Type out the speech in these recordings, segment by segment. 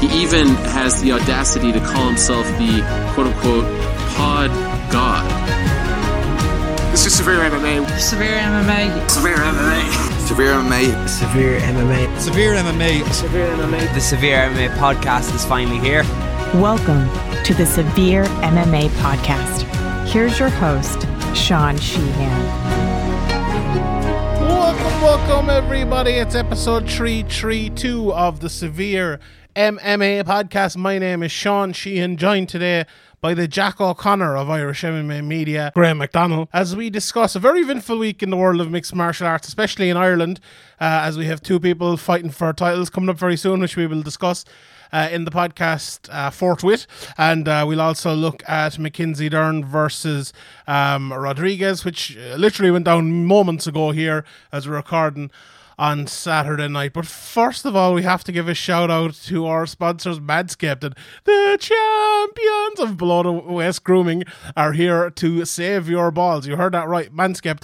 He even has the audacity to call himself the quote unquote pod god. This is Severe MMA. Severe MMA. Severe MMA. Severe MMA. Severe MMA. Severe MMA. Severe MMA. The Severe MMA podcast is finally here. Welcome to the Severe MMA podcast. Here's your host, Sean Sheehan. Welcome, welcome, everybody. It's episode 332 of the Severe MMA podcast. My name is Sean Sheehan, joined today by the Jack O'Connor of Irish MMA Media, Graham McDonald, as we discuss a very eventful week in the world of mixed martial arts, especially in Ireland, uh, as we have two people fighting for titles coming up very soon, which we will discuss. Uh, in the podcast uh, forthwith, and uh, we'll also look at Mackenzie Dern versus um, Rodriguez, which uh, literally went down moments ago here as we're recording on Saturday night. But first of all, we have to give a shout out to our sponsors, Manscaped. And the champions of Below West Grooming are here to save your balls. You heard that right. Manscaped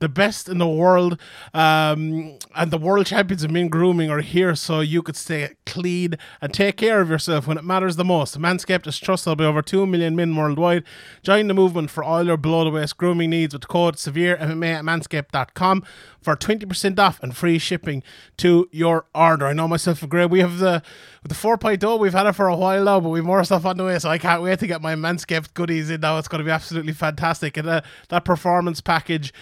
the best in the world um, and the world champions of men grooming are here so you could stay clean and take care of yourself when it matters the most. Manscaped is trusted by over 2 million men worldwide. Join the movement for all your below the grooming needs with code SevereMMA at manscaped.com for 20% off and free shipping to your order. I know myself and Greg, we have the the 4.0, we've had it for a while now, but we've more stuff on the way, so I can't wait to get my Manscaped goodies in now. It's going to be absolutely fantastic. And uh, that performance package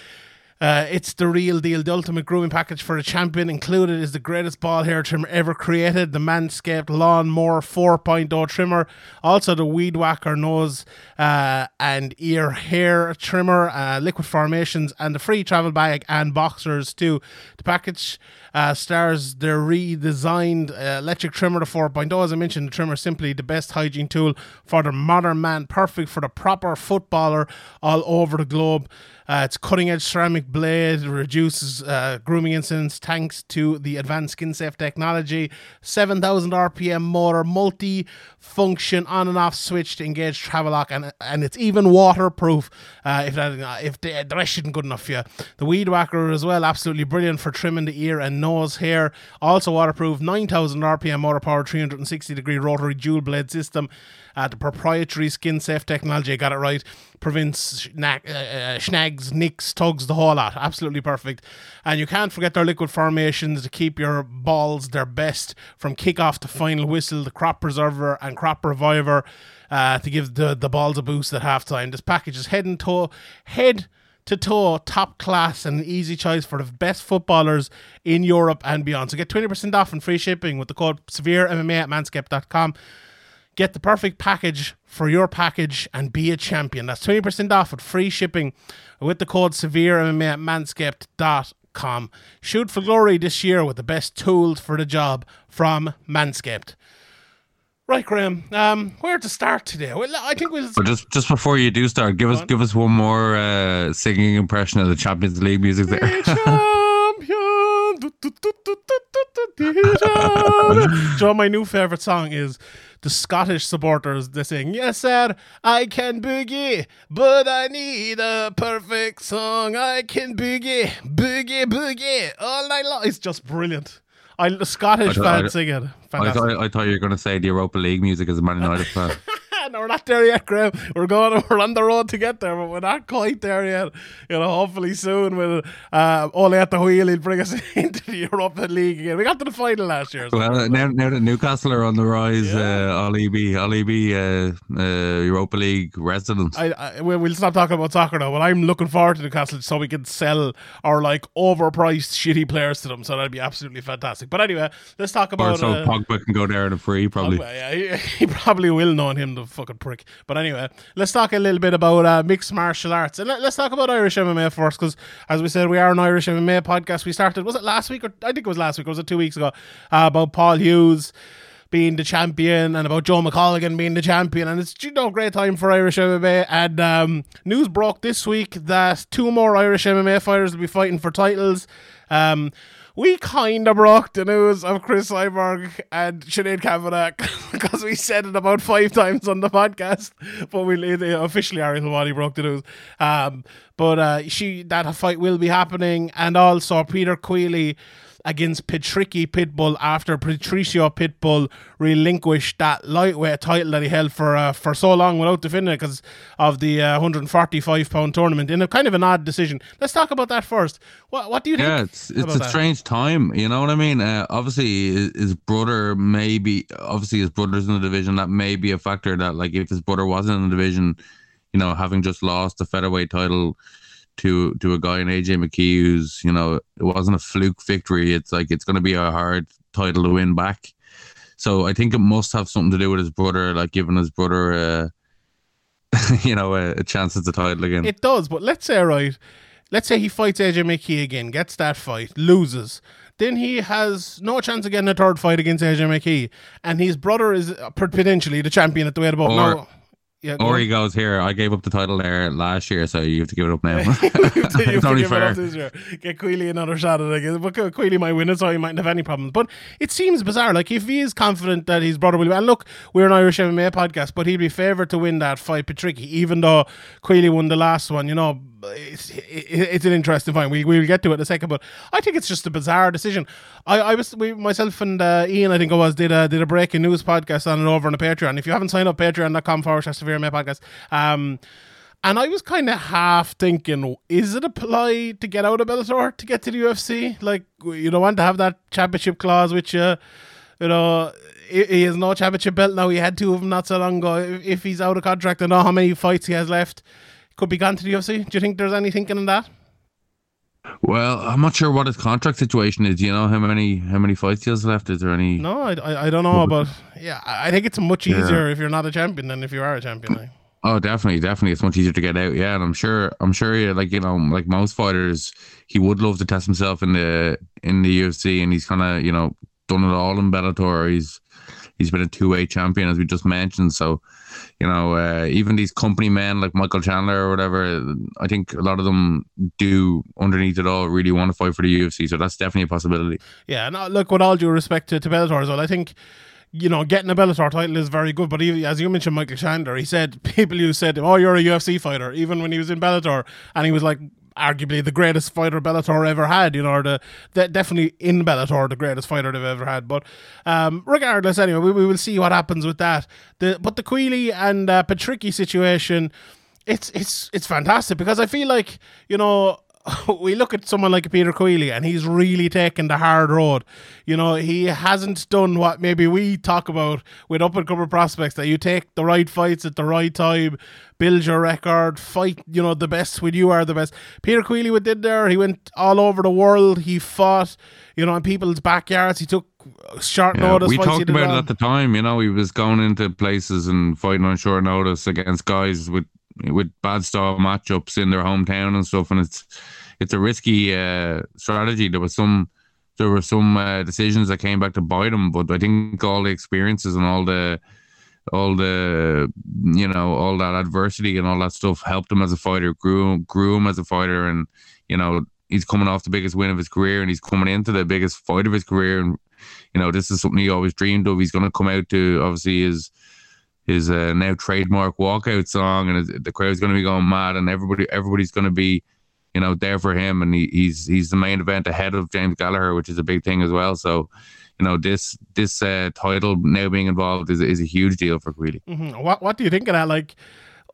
uh, it's the real deal, the ultimate grooming package for a champion. Included is the greatest ball hair trimmer ever created, the Manscaped Lawnmower 4.0 trimmer, also the Weed Whacker nose uh, and ear hair trimmer, uh, liquid formations, and the free travel bag and boxers too. The package uh, stars the redesigned uh, electric trimmer, the 4.0. As I mentioned, the trimmer is simply the best hygiene tool for the modern man, perfect for the proper footballer all over the globe. Uh, it's cutting edge ceramic blade, reduces uh, grooming incidents thanks to the advanced skin safe technology. 7000 RPM motor, multi function on and off switch to engage travel lock, and, and it's even waterproof uh, if that if the, the rest isn't good enough for you. The weed whacker as well, absolutely brilliant for trimming the ear and nose hair. Also waterproof, 9000 RPM motor power, 360 degree rotary dual blade system. Uh, the proprietary skin safe technology, I got it right, prevents schna- uh, snags, nicks, tugs, the whole lot. Absolutely perfect. And you can't forget their liquid formations to keep your balls their best from kickoff to final whistle, the crop preserver and crop reviver uh, to give the, the balls a boost at halftime. This package is head and toe, head to toe, top class, and an easy choice for the best footballers in Europe and beyond. So get 20% off and free shipping with the code SevereMMA at manscaped.com. Get the perfect package for your package and be a champion. That's 20% off with free shipping with the code SevereMMA at manscaped.com. Shoot for glory this year with the best tools for the job from Manscaped. Right, Graham. Um, where to start today? Well, I think we'll. But just just before you do start, give us give us one more uh, singing impression of the Champions League music there. champion. Do, do, do, what my new favorite song is? The Scottish supporters they sing, "Yes, sir, I can boogie, but I need a perfect song. I can boogie, boogie, boogie all night long." It's just brilliant. I Scottish I thought- fans I- sing it. I thought I thought you were going to say the Europa League music as a Man United fan. no, we're not there yet, Graham. We're going. We're on the road to get there, but we're not quite there yet. You know, hopefully soon we'll uh, at the wheel. He'll bring us into the Europa League again. We got to the final last year. so- Well, now, now that Newcastle are on the rise, Yeah. uh, Ali be Ali be uh, uh, Europa League resident. I, I we- we'll stop talking about soccer now, but I'm looking forward to Newcastle so we can sell our like overpriced shitty players to them. So that'd be absolutely fantastic. But anyway, let's talk or about. so uh, Pogba can go there and free, probably. Pogba, yeah, he, he probably will know him, the fucking prick. But anyway, let's talk a little bit about uh, mixed martial arts. And let, us talk about Irish MMA first, because as we said, we are an Irish MMA podcast. We started, was it last week? or I think it was last week, or was it two weeks ago? Uh, about Paul Hughes being the champion and about Joe McColgan being the champion. And it's you know great time for Irish MMA. And um, news broke this week that two more Irish MMA fighters will be fighting for titles. Um, we kind of broke the news of Cris Cyborg and Sinead Kavanagh because we said it about five times on the podcast, but we officially Ariel Helwani broke the news. Um, but uh, she that fight will be happening, and also Peter Queally against Patricky Pitbull after Patricio Pitbull relinquished that lightweight title that he held for uh, for so long without defending it because of the uh, 145 pound tournament in a kind of an odd decision. Let's talk about that first. What what do you think? Yeah, it's it's a that? strange time. You know what I mean? Uh, obviously, his, his brother maybe obviously his brother's in the division. That may be a factor. That like if his brother wasn't in the division, you know, having just lost the featherweight title to to a guy in AJ McKee who's you know it wasn't a fluke victory. It's like it's going to be a hard title to win back. So I think it must have something to do with his brother, like giving his brother, uh, you know, a, a, chance at the title again. It does, but let's say right, let's say he fights AJ McKee again, gets that fight, loses. Then he has no chance of getting a third fight against AJ McKee, and his brother is potentially the champion at the weight above. Or, now, yeah, or he goes here. I gave up the title there last year, so you have to give it up now. it's only fair. Get Queally another shot at it. But Queally might win it, so he mightn't have any problems. But it seems bizarre. Like if he is confident that his brother will and look, we're an Irish MMA podcast, but he'd be favoured to win that fight, Patricky, even though Queally won the last one. You know, it's, it's an interesting fight. We we'll get to it in a second, but I think it's just a bizarre decision. I, I was we myself and uh, Ian, I think I was, did a did a breaking news podcast on it over on the Patreon. If you haven't signed up, patreon.com forward slash severe my podcast. Um, and I was kind of half thinking, is it a ploy to get out of Bellator to get to the UFC? Like, you don't want to have that championship clause, which you, you know, he has no championship belt now. He had two of them not so long ago. If he's out of contract, I know how many fights he has left could be gone to the UFC. Do you think there's any thinking in that? Well, I'm not sure what his contract situation is. Do you know how many how many fights he has left? Is there any? No, I, I, don't know, but yeah, I think it's much easier yeah. if you're not a champion than if you are a champion. Oh, definitely, definitely, it's much easier to get out. Yeah, and I'm sure, I'm sure, yeah, like you know, like most fighters, he would love to test himself in the in the UFC, and he's kind of you know done it all in Bellator. He's he's been a two way champion as we just mentioned. So you know, uh, even these company men like Michael Chandler or whatever, I think a lot of them do underneath it all really want to fight for the UFC. So that's definitely a possibility. Yeah, and uh, look, with all due respect to, to Bellator as well, I think you know, getting a Bellator title is very good. But he, as you mentioned, Michael Chandler, he said people who said, "Oh, you're a UFC fighter," even when he was in Bellator, and he was like arguably the greatest fighter Bellator ever had. You know, or the, the definitely in Bellator the greatest fighter they've ever had. But um, regardless, anyway, we, we will see what happens with that. The but the Queally and uh, Patricky situation, it's it's it's fantastic because I feel like you know we look at someone like Peter Queally and he's really taken the hard road. You know, he hasn't done what maybe we talk about with up and coming prospects that you take the right fights at the right time, build your record, fight, you know, the best when you are the best. Peter what did there, he went all over the world, he fought, you know, in people's backyards, he took short yeah, notice. We talked about it at the time, you know, he was going into places and fighting on short notice against guys with with bad style matchups in their hometown and stuff, and it's it's a risky uh, strategy. There was some there were some uh, decisions that came back to bite him, but I think all the experiences and all the all the you know all that adversity and all that stuff helped him as a fighter, grew grew him as a fighter, and you know he's coming off the biggest win of his career and he's coming into the biggest fight of his career, and you know this is something he always dreamed of. He's going to come out to obviously his his uh, now trademark walkout song, and the crowd's going to be going mad, and everybody everybody's going to be you know, there for him, and he, he's he's the main event ahead of James Gallagher, which is a big thing as well. So, you know, this this uh, title now being involved is is a huge deal for Queally. Mm-hmm. What what do you think of that? Like,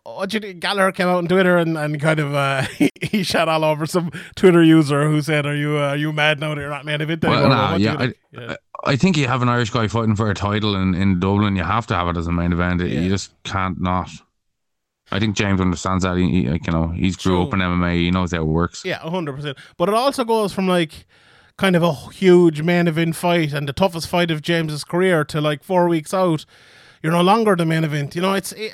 what do you think? Gallagher came out on Twitter and, and kind of uh, he, he shot all over some Twitter user who said, "Are you uh, are you mad now that you're not main event anymore?" Well, nah, yeah, I, yeah. I think you have an Irish guy fighting for a title in, in Dublin. You have to have it as a main event. Yeah. You just can't not. I think James understands that. He, he like, you know, he's grew up in MMA. He knows how it works. Yeah, hundred percent. But it also goes from like kind of a huge main event fight and the toughest fight of James's career to like four weeks out. You're no longer the main event. You know, it's. It,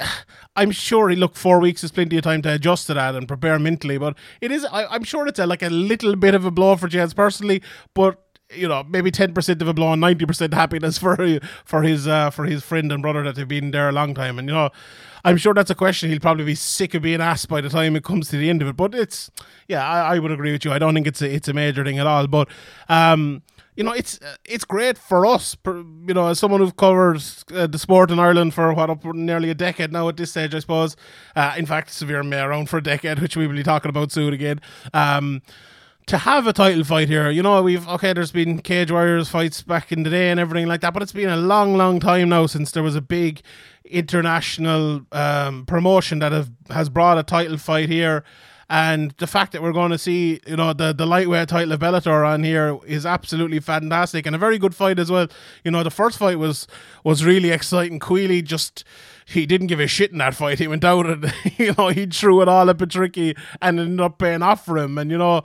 I'm sure he look four weeks is plenty of time to adjust to that and prepare mentally. But it is. I, am sure it's a, like a little bit of a blow for James personally. But you know, maybe ten percent of a blow and ninety percent happiness for for his uh, for his friend and brother that have been there a long time. And you know, I'm sure that's a question he'll probably be sick of being asked by the time it comes to the end of it. But it's yeah, I, I would agree with you. I don't think it's a, it's a major thing at all. But um, you know, it's it's great for us. You know, as someone who's covered uh, the sport in Ireland for what up nearly a decade now at this stage, I suppose. Uh, in fact, Severe May around for a decade, which we will be talking about soon again. Um, to have a title fight here, you know, we've okay. There's been cage warriors fights back in the day and everything like that, but it's been a long, long time now since there was a big international um, promotion that have has brought a title fight here. And the fact that we're going to see, you know, the, the lightweight title of Bellator on here is absolutely fantastic and a very good fight as well. You know, the first fight was was really exciting. Queally just he didn't give a shit in that fight. He went out and you know he threw it all at Patricky and ended up paying off for him. And you know,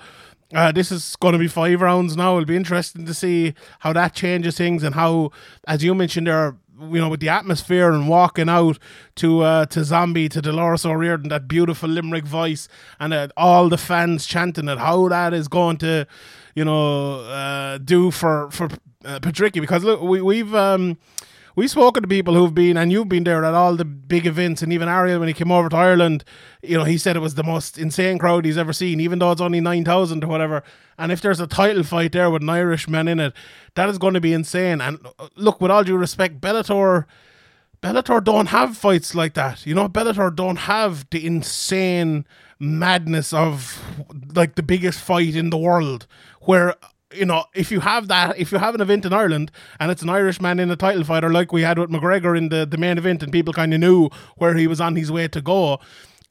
uh, this is going to be five rounds now. It'll be interesting to see how that changes things and how, as you mentioned there, you know, with the atmosphere and walking out to uh, to Zombie to Dolores O'Riordan, that beautiful Limerick voice, and uh, all the fans chanting it, how that is going to, you know, uh, do for for uh, Patricky. Because look, we we've um, we've spoken to people who've been, and you've been there at all the big events, and even Ariel when he came over to Ireland, you know, he said it was the most insane crowd he's ever seen, even though it's only nine thousand or whatever. And if there's a title fight there with an Irishman in it, that is going to be insane. And uh, look, with all due respect, Bellator. Bellator don't have fights like that. You know, Bellator don't have the insane madness of like the biggest fight in the world where you know, if you have that, if you have an event in Ireland and it's an Irishman in a title fighter like we had with McGregor in the, the main event and people kind of knew where he was on his way to go,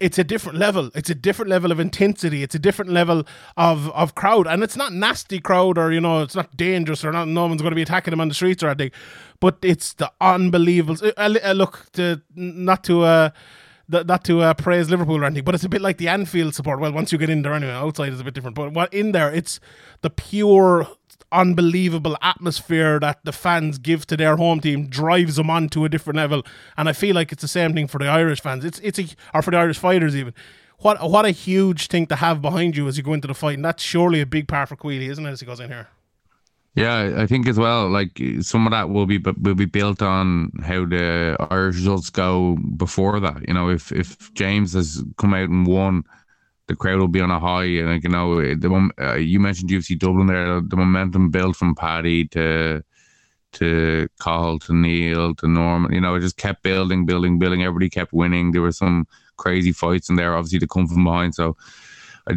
it's a different level. It's a different level of intensity. It's a different level of, of crowd. And it's not nasty crowd or, you know, it's not dangerous or not, no one's going to be attacking him on the streets or anything. But it's the unbelievable. Uh, uh, look, to, not to. Uh, th- not to uh, praise Liverpool or anything, but it's a bit like the Anfield support. Well, once you get in there anyway, outside is a bit different. But what in there, it's the pure, unbelievable atmosphere that the fans give to their home team drives them on to a different level. And I feel like it's the same thing for the Irish fans. It's it's a or for the Irish fighters even. What what a huge thing to have behind you as you go into the fight, and that's surely a big part for Queally, isn't it? As he goes in here. Yeah, I think as well. Like some of that will be will be built on how the Irish results go before that. You know, if if James has come out and won, the crowd will be on a high. And like you know, the uh, you mentioned UFC Dublin there. The momentum built from Paddy to to Cathal to Neil to Norman. You know, it just kept building, building, building. Everybody kept winning. There were some crazy fights in there, obviously to come from behind. So,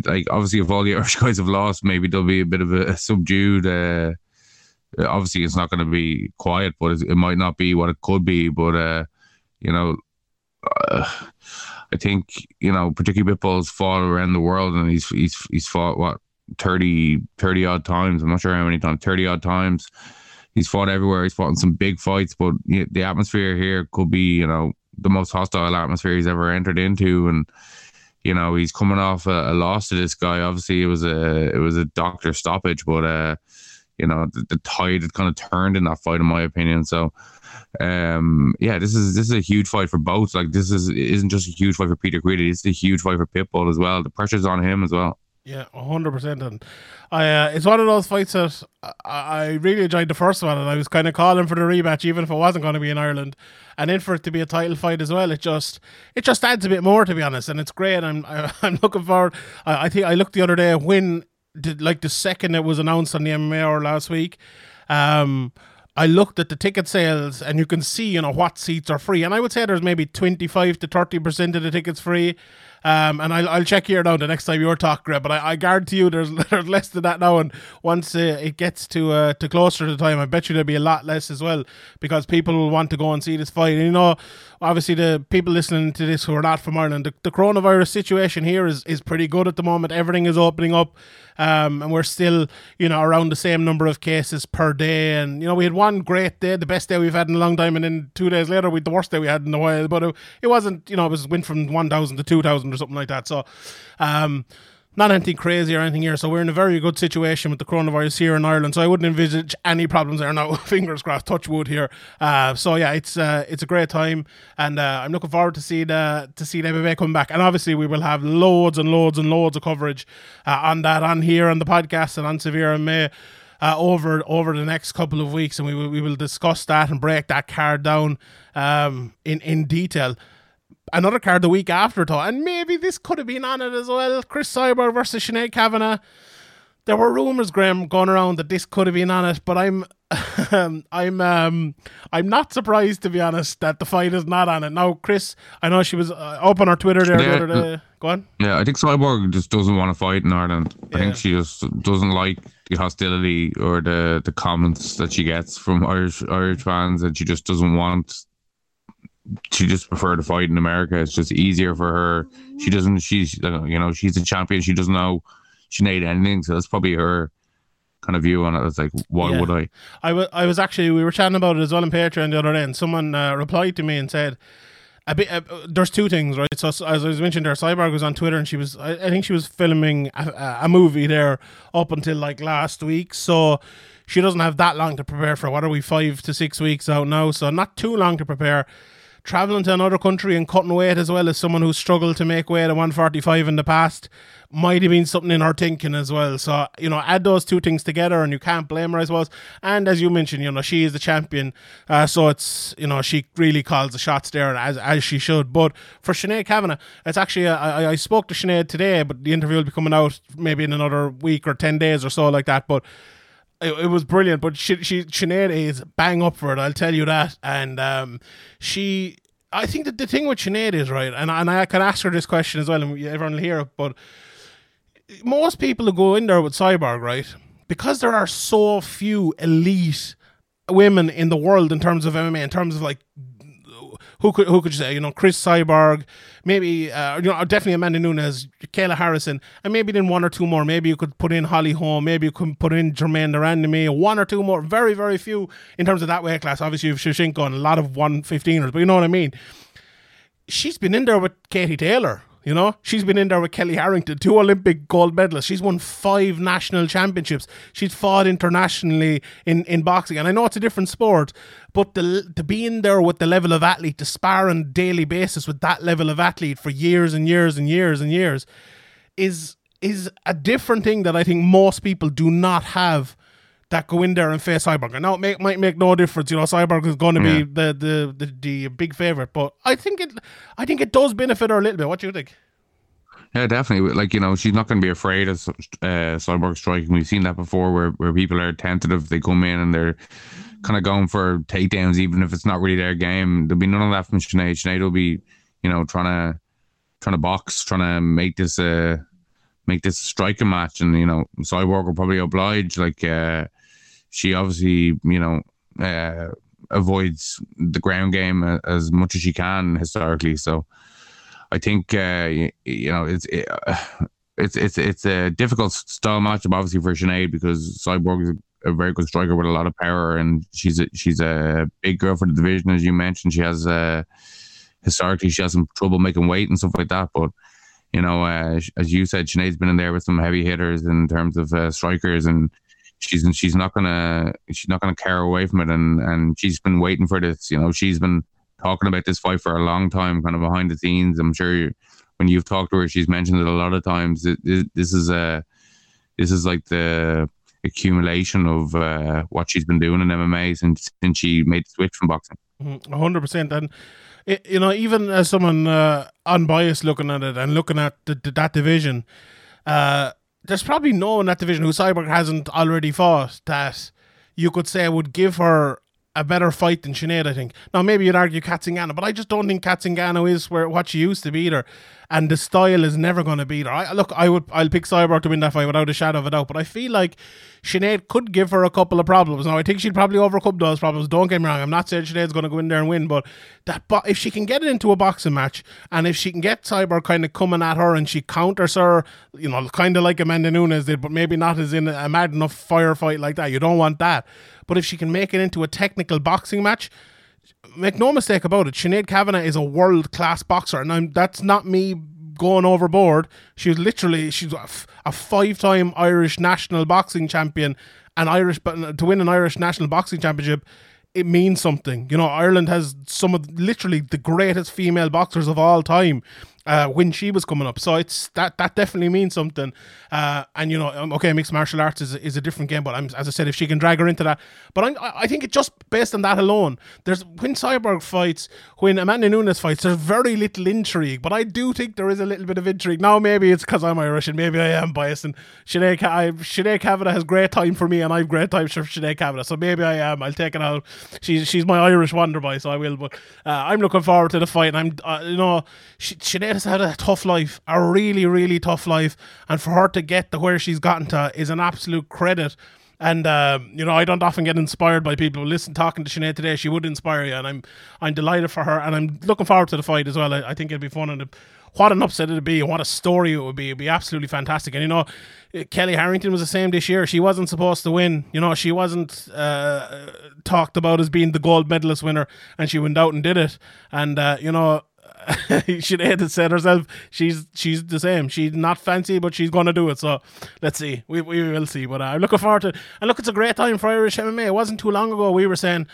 like obviously, if all the Irish guys have lost, maybe there'll be a bit of a subdued. Uh, obviously it's not going to be quiet, but it, might not be what it could be. But uh, you know, uh, I think you know, particularly Pitbull's fought around the world, and he's he's he's fought what 30, 30 odd times. I'm not sure how many times, thirty odd times. He's fought everywhere. He's fought in some big fights, but the atmosphere here could be, you know, the most hostile atmosphere he's ever entered into, and you know he's coming off a, a loss to this guy. Obviously, it was a it was a doctor stoppage, but uh, you know the, the tide had kind of turned in that fight, in my opinion. So, um, yeah, this is this is a huge fight for both. Like this is isn't just a huge fight for Peter Queally. It's a huge fight for Pitbull as well. The pressure's on him as well. Yeah, hundred percent. And I, uh, it's one of those fights that I, I really enjoyed the first one, and I was kind of calling for the rematch, even if it wasn't going to be in Ireland, and then for it to be a title fight as well. It just, it just adds a bit more, to be honest, and it's great. I'm, I'm looking forward. I, I think I looked the other day when, like the second it was announced on the MMA last week. Um, I looked at the ticket sales and you can see, you know, what seats are free. And I would say there's maybe 25 to 30% of the tickets free. Um, and I'll, I'll check here now the next time you're talking, Greg, but I, I guarantee you there's, there's less than that now. And once uh, it gets to uh, to closer to the time, I bet you there'll be a lot less as well because people will want to go and see this fight. And, you know, obviously the people listening to this who are not from Ireland, the, the coronavirus situation here is, is pretty good at the moment. Everything is opening up. Um, and we're still, you know, around the same number of cases per day. And, you know, we had one great day, the best day we've had in a long time. And then two days later, we had the worst day we had in a while. But it, it wasn't, you know, it was went from 1,000 to 2,000 or something like that. So, um, not anything crazy or anything here. So we're in a very good situation with the coronavirus here in Ireland. So I wouldn't envisage any problems there now. Fingers crossed, touch wood here. Uh, so yeah, it's uh, it's a great time, and uh, I'm looking forward to see the to see the MMA come back. And obviously we will have loads and loads and loads of coverage uh, on that on here on the podcast and on Severe MMA. uh, over over the next couple of weeks, and we will we will discuss that and break that card down um, in in detail. Another card the week after, though, and maybe this could have been on it as well. Cris Cyborg versus Sinead Kavanagh. There were rumors, Graham, going around that this could have been on it, but I'm I'm um I'm not surprised to be honest that the fight is not on it now. Cris, I know she was uh, up on her Twitter there. Yeah, other day. Go on. Yeah, I think Cyborg just doesn't want to fight in Ireland. I think she just doesn't like the hostility or the, the comments that she gets from Irish Irish fans, and she just doesn't want. She just prefer to fight in America. It's just easier for her. She doesn't. She's uh, you know she's a champion. She doesn't know she need anything. So that's probably her kind of view on it. It's like why Yeah. would I? I wa- I was actually we were chatting about it as well on Patreon the other day, and someone uh, replied to me and said, "A bit." Uh, there's two things, right? So, as I was mentioned there, Cyborg was on Twitter, and she was I, I think she was filming a- a movie there up until like last week, so she doesn't have that long to prepare for. What are we five to six weeks out now? So not too long to prepare. Traveling to another country and cutting weight as well as someone who's struggled to make weight at 145 in the past might have been something in her thinking as well. So, you know, add those two things together and you can't blame her, I suppose. And as you mentioned, you know, she is the champion. Uh, so it's, you know, she really calls the shots there as, as she should. But for Sinead Kavanagh, it's actually, uh, I, I spoke to Sinead today, but the interview will be coming out maybe in another week or 10 days or so like that. But it, it was brilliant. But she, she Sinead is bang up for it. I'll tell you that. And um, she, I think that the thing with Sinead is right, and and I can ask her this question as well, and everyone will hear it. But most people who go in there with Cyborg, right, because there are so few elite women in the world in terms of MMA, in terms of like who could who could you say? You know, Cris Cyborg, maybe uh, you know, definitely Amanda Nunes, Kayla Harrison, and maybe then one or two more. Maybe you could put in Holly Holm, maybe you could put in Germaine de Randamie, one or two more. Very very few in terms of that weight class. Obviously, you've Shevchenko and a lot of 115ers, but you know what I mean. She's been in there with Katie Taylor. You know, she's been in there with Kellie Harrington, two Olympic gold medalists. She's won five national championships. She's fought internationally in, in boxing. And I know it's a different sport, but the, to be in there with the level of athlete, to spar on a daily basis with that level of athlete for years and years and years and years is is a different thing that I think most people do not have that go in there and face Cyborg. And now it make, might make no difference. You know, Cyborg is going to Yeah. be the, the, the, the big favorite, but I think it I think it does benefit her a little bit. What do you think? Yeah, definitely. Like you know, she's not going to be afraid of uh, Cyborg striking. We've seen that before, where where people are tentative. They come in and they're kind of going for takedowns, even if it's not really their game. There'll be none of that from Sinead. Sinead will be, you know, trying to trying to box, trying to make this a make this a striking match, and you know, Cyborg will probably oblige. Like uh, she obviously, you know, uh, avoids the ground game as much as she can historically. So. I think uh, you, know it's it, uh, it's it's it's a difficult style matchup, obviously for Sinead because Cyborg is a very good striker with a lot of power, and she's a, she's a big girl for the division, as you mentioned. She has uh, historically she has some trouble making weight and stuff like that, but you know, uh, as you said, Sinead's been in there with some heavy hitters in terms of uh, strikers, and she's she's not gonna she's not gonna care away from it, and and she's been waiting for this. You know, she's been talking about this fight for a long time, kind of behind the scenes. I'm sure you, when you've talked to her, she's mentioned it a lot of times. It, it, this is a this is like the accumulation of uh, what she's been doing in MMA since since she made the switch from boxing. Mm-hmm. Hundred percent, and you know, even as someone uh, unbiased looking at it and looking at the, that division, uh, there's probably no one in that division who Cyborg hasn't already fought that you could say would give her a better fight than Sinead. I think. Now maybe you'd argue Cat Zingano, but I just don't think Cat Zingano is where what she used to be either, and the style is never going to beat her. I, look, I would, I'll pick Cyborg to win that fight without a shadow of a doubt, but I feel like Sinead could give her a couple of problems. Now I think she'd probably overcome those problems. Don't get me wrong. I'm not saying Sinead's going to go in there and win, but that if she can get it into a boxing match, and if she can get Cyborg kind of coming at her and she counters her, you know, kind of like Amanda Nunes did, but maybe not as in a mad enough firefight like that. You don't want that. But if she can make it into a technical boxing match, make no mistake about it, Sinead Kavanagh is a world class boxer, and I'm, that's not me going overboard. She's literally she's a, f- a five time Irish national boxing champion, and Irish but to win an Irish national boxing championship. It means something, you know. Ireland has some of literally the greatest female boxers of all time, uh, when she was coming up. So it's that that definitely means something. Uh, and you know, um, okay, mixed martial arts is, is a different game, but I'm, as I said, if she can drag her into that, but I I think it just based on that alone, there's when Cyborg fights, when Amanda Nunes fights, there's very little intrigue, but I do think there is a little bit of intrigue. Now maybe it's because I'm Irish and maybe I am biased. And Sinead, I, Sinead Kavanagh has great time for me, and I've great time for Sinead Kavanagh, so maybe I am. I'll take it out. She's she's my Irish wonder boy, so I will. But uh, I'm looking forward to the fight, and I'm uh, you know, she, Sinead has had a tough life, a really really tough life, and for her to get to where she's gotten to is an absolute credit. And um, you know, I don't often get inspired by people. Listen, talking to Sinead today, she would inspire you, and I'm I'm delighted for her, and I'm looking forward to the fight as well. I, I think it'll be fun, and what an upset it'd be, and what a story it would be. It'd be absolutely fantastic. And you know, Kellie Harrington was the same this year. She wasn't supposed to win. You know, she wasn't uh, talked about as being the gold medalist winner, and she went out and did it. And uh, you know. She had said herself. She's she's the same. She's not fancy but she's gonna do it. So let's see. We, we will see. But uh, I'm looking forward to and look it's a great time for Irish MMA it wasn't too long ago we were saying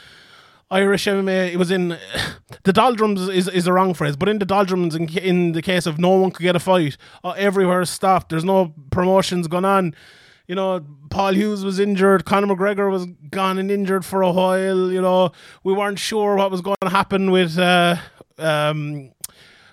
Irish MMA it was in the doldrums is, is a wrong phrase but in the doldrums in, in the case of no one could get a fight uh, everywhere stopped. There's no promotions going on. You know, Paul Hughes was injured, Conor McGregor was gone and injured for a while. You know, we weren't sure what was going to happen with uh, um,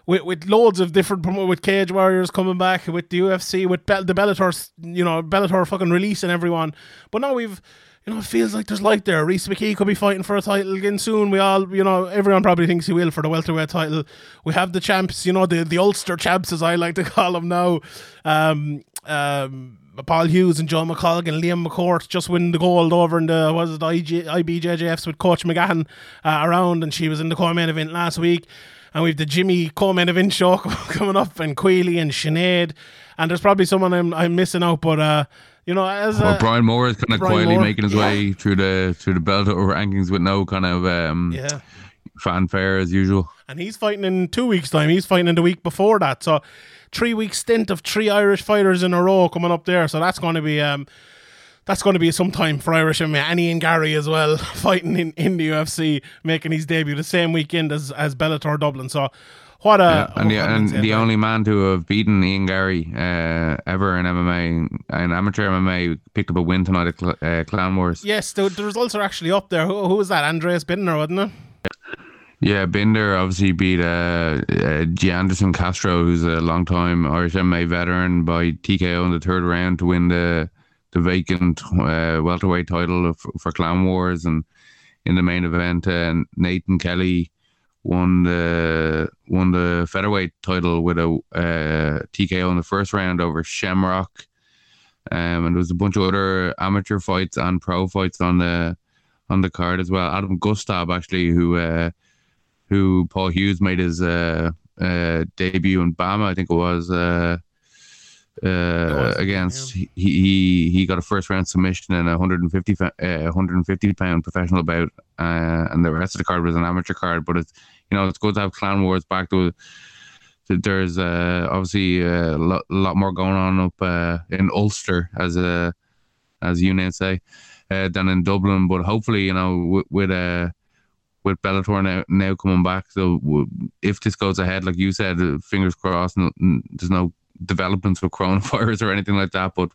with, with loads of different with Cage Warriors coming back, with the UFC, with Be- the Bellator, you know, Bellator fucking releasing everyone. But now we've, you know, it feels like there's light there. Rhys McKee could be fighting for a title again soon. We all, you know, everyone probably thinks he will for the welterweight title. We have the champs, you know, the the Ulster champs as I like to call them now. Um, um, Paul Hughes and Joe McColgan and Liam McCourt just winning the gold over in the was it IG, IBJJFs with Coach McGahan uh, around, and she was in the co-main event last week. And we've the Jimmy co-main event show coming up, and Queally and Sinead, and there's probably someone I'm, I'm missing out, but uh, you know, as Well, uh, Brian Moore is kind of Brian quietly Moore, making his yeah. way through the through the belt or rankings with no kind of um, yeah. fanfare as usual. and he's fighting in two weeks' time. He's fighting in the week before that. So three week stint of three Irish fighters in a row coming up there. So that's going to be um, that's going to be some time for Irish MMA. and Ian Garry as well fighting in, in the UFC, making his debut the same weekend as as Bellator Dublin. So what a and the, and the only man to have beaten Ian Garry uh, ever in MMA, in amateur MMA, picked up a win tonight at Cl- uh, Clan Wars. Yes, the, the results are actually up there. Who, who was that? Andreas Binder, wasn't it? Yeah, Binder obviously beat uh, uh, G. Anderson Castro, who's a long-time Irish MMA veteran, by TKO in the third round to win the the vacant uh, welterweight title of, for Clan Wars. And in the main event, uh, Nathan Kelly won the won the featherweight title with a uh, TKO in the first round over Shamrock. Um, and there was a bunch of other amateur fights and pro fights on the on the card as well. Adam Gustav actually, who uh, who Paul Hughes made his uh, uh, debut in BAMMA, I think it was. Uh, uh, against he, he he got a first round submission in a 150 fa- uh, 150 pound professional bout uh, and the rest of the card was an amateur card but it's you know it's good to have clan wars back to there's uh, obviously a lot, lot more going on up uh, in Ulster as a as you now say uh, than in Dublin but hopefully you know with, with uh with Bellator now, now coming back so if this goes ahead like you said uh, fingers crossed no, there's no developments with coronavirus or anything like that but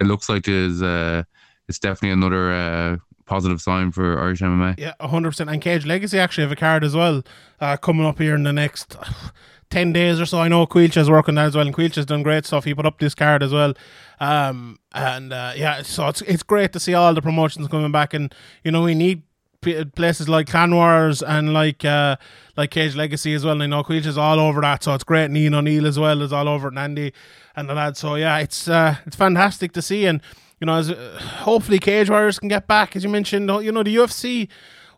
it looks like there's uh it's definitely another uh positive sign for Irish MMA Yeah, hundred percent. And Cage Legacy actually have a card as well uh, coming up here in the next ten days or so. I know Quilcha's working that as well, and Quilch has done great stuff. He put up this card as well, um, and uh, yeah, so it's it's great to see all the promotions coming back, and you know we need places like Clan Wars and like uh, like Cage Legacy as well. And I know Quilcha's all over that, so it's great. Ian O'Neill as well is all over it, and the lads. So yeah, it's uh, it's fantastic to see, and you know, as uh, hopefully Cage Warriors can get back, as you mentioned. You know, the UFC.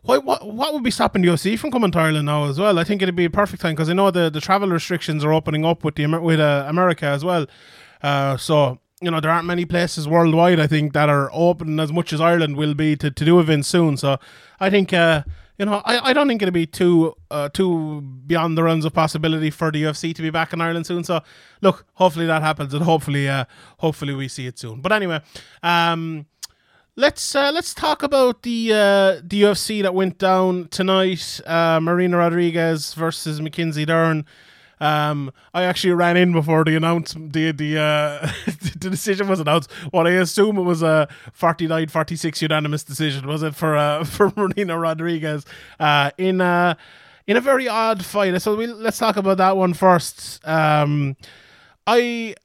What, what what would be stopping the UFC from coming to Ireland now as well? I think it'd be a perfect time because I know the, the travel restrictions are opening up with the with uh, America as well. Uh, so you know there aren't many places worldwide I think that are open as much as Ireland will be to, to do events soon. So I think uh, you know I, I don't think it'll be too uh, too beyond the realms of possibility for the UFC to be back in Ireland soon. So look, hopefully that happens and hopefully uh, hopefully we see it soon. But anyway, um, let's uh, let's talk about the uh, the UFC that went down tonight. Uh, Marina Rodriguez versus Mackenzie Dern. Um, I actually ran in before the announce the the uh, the decision was announced. What I assume it was a 49-46 unanimous decision. Was it for uh, for Marina Rodriguez uh, in uh, in a very odd fight? So we let's talk about that one first. Um, I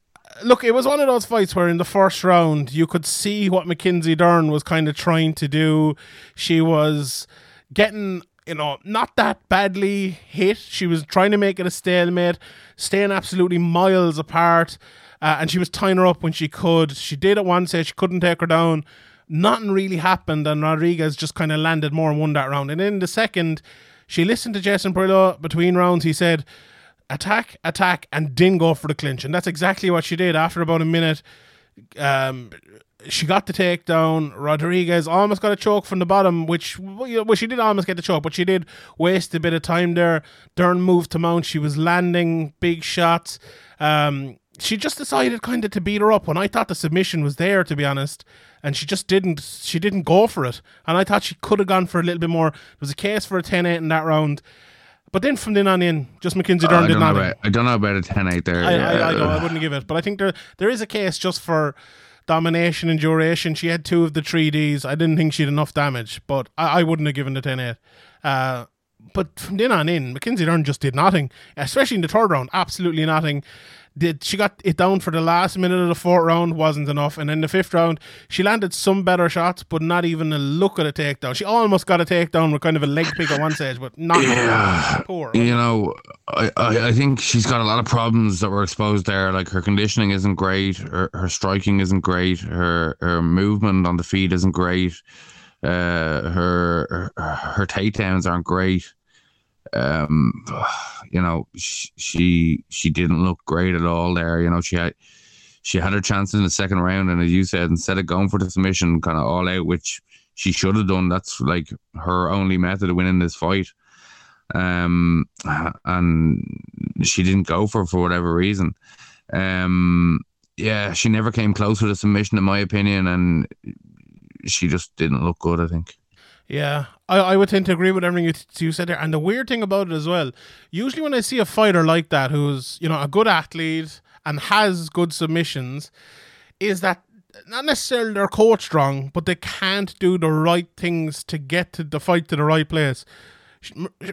look, it was one of those fights where in the first round you could see what Mackenzie Dern was kind of trying to do. She was getting, you know, not that badly hit. She was trying to make it a stalemate, staying absolutely miles apart. Uh, and she was tying her up when she could. She did at one stage, she couldn't take her down. Nothing really happened, and Rodriguez just kind of landed more and won that round. And in the second, she listened to Jason Parillo between rounds. He said, attack, attack, and didn't go for the clinch. And that's exactly what she did after about a minute. Um, she got the takedown. Rodriguez almost got a choke from the bottom, which well, she did almost get the choke, but she did waste a bit of time there. Dern moved to mount. She was landing big shots. Um, she just decided kind of to beat her up when I thought the submission was there, to be honest, and she just didn't. She didn't go for it, and I thought she could have gone for a little bit more. There was a case for a 10-8 in that round. But then from then on in, just Mackenzie Dern I did not. about, I don't know about a 10-8 there. I, yeah. I, I, know, I wouldn't give it, but I think there there is a case just for domination and duration. She had two of the three Ds. I didn't think she had enough damage, but I, I wouldn't have given the 10-8. Uh, but from then on in, Mackenzie Dern just did nothing, especially in the third round. Absolutely nothing. Did she got it down for the last minute of the fourth round wasn't enough, and in the fifth round she landed some better shots, but not even a look at a takedown. She almost got a takedown with kind of a leg pick at one stage, but not Yeah. poor. You know, I, I, I think she's got a lot of problems that were exposed there. Like her conditioning isn't great, her, her striking isn't great, her her movement on the feet isn't great, uh, her her, her takedowns aren't great. Um, you know, she, she didn't look great at all there. You know, she had she had her chance in the second round, and as you said, instead of going for the submission, kind of all out, which she should have done. That's like her only method of winning this fight um, and she didn't go for for whatever reason. Um, yeah, she never came close with a submission, in my opinion, and she just didn't look good. I think. Yeah, I, I would tend to agree with everything you, you said there. And the weird thing about it as well, usually when I see a fighter like that who's, you know, a good athlete and has good submissions, is that not necessarily they're coached wrong, but they can't do the right things to get to the fight to the right place. Sh- M- sh-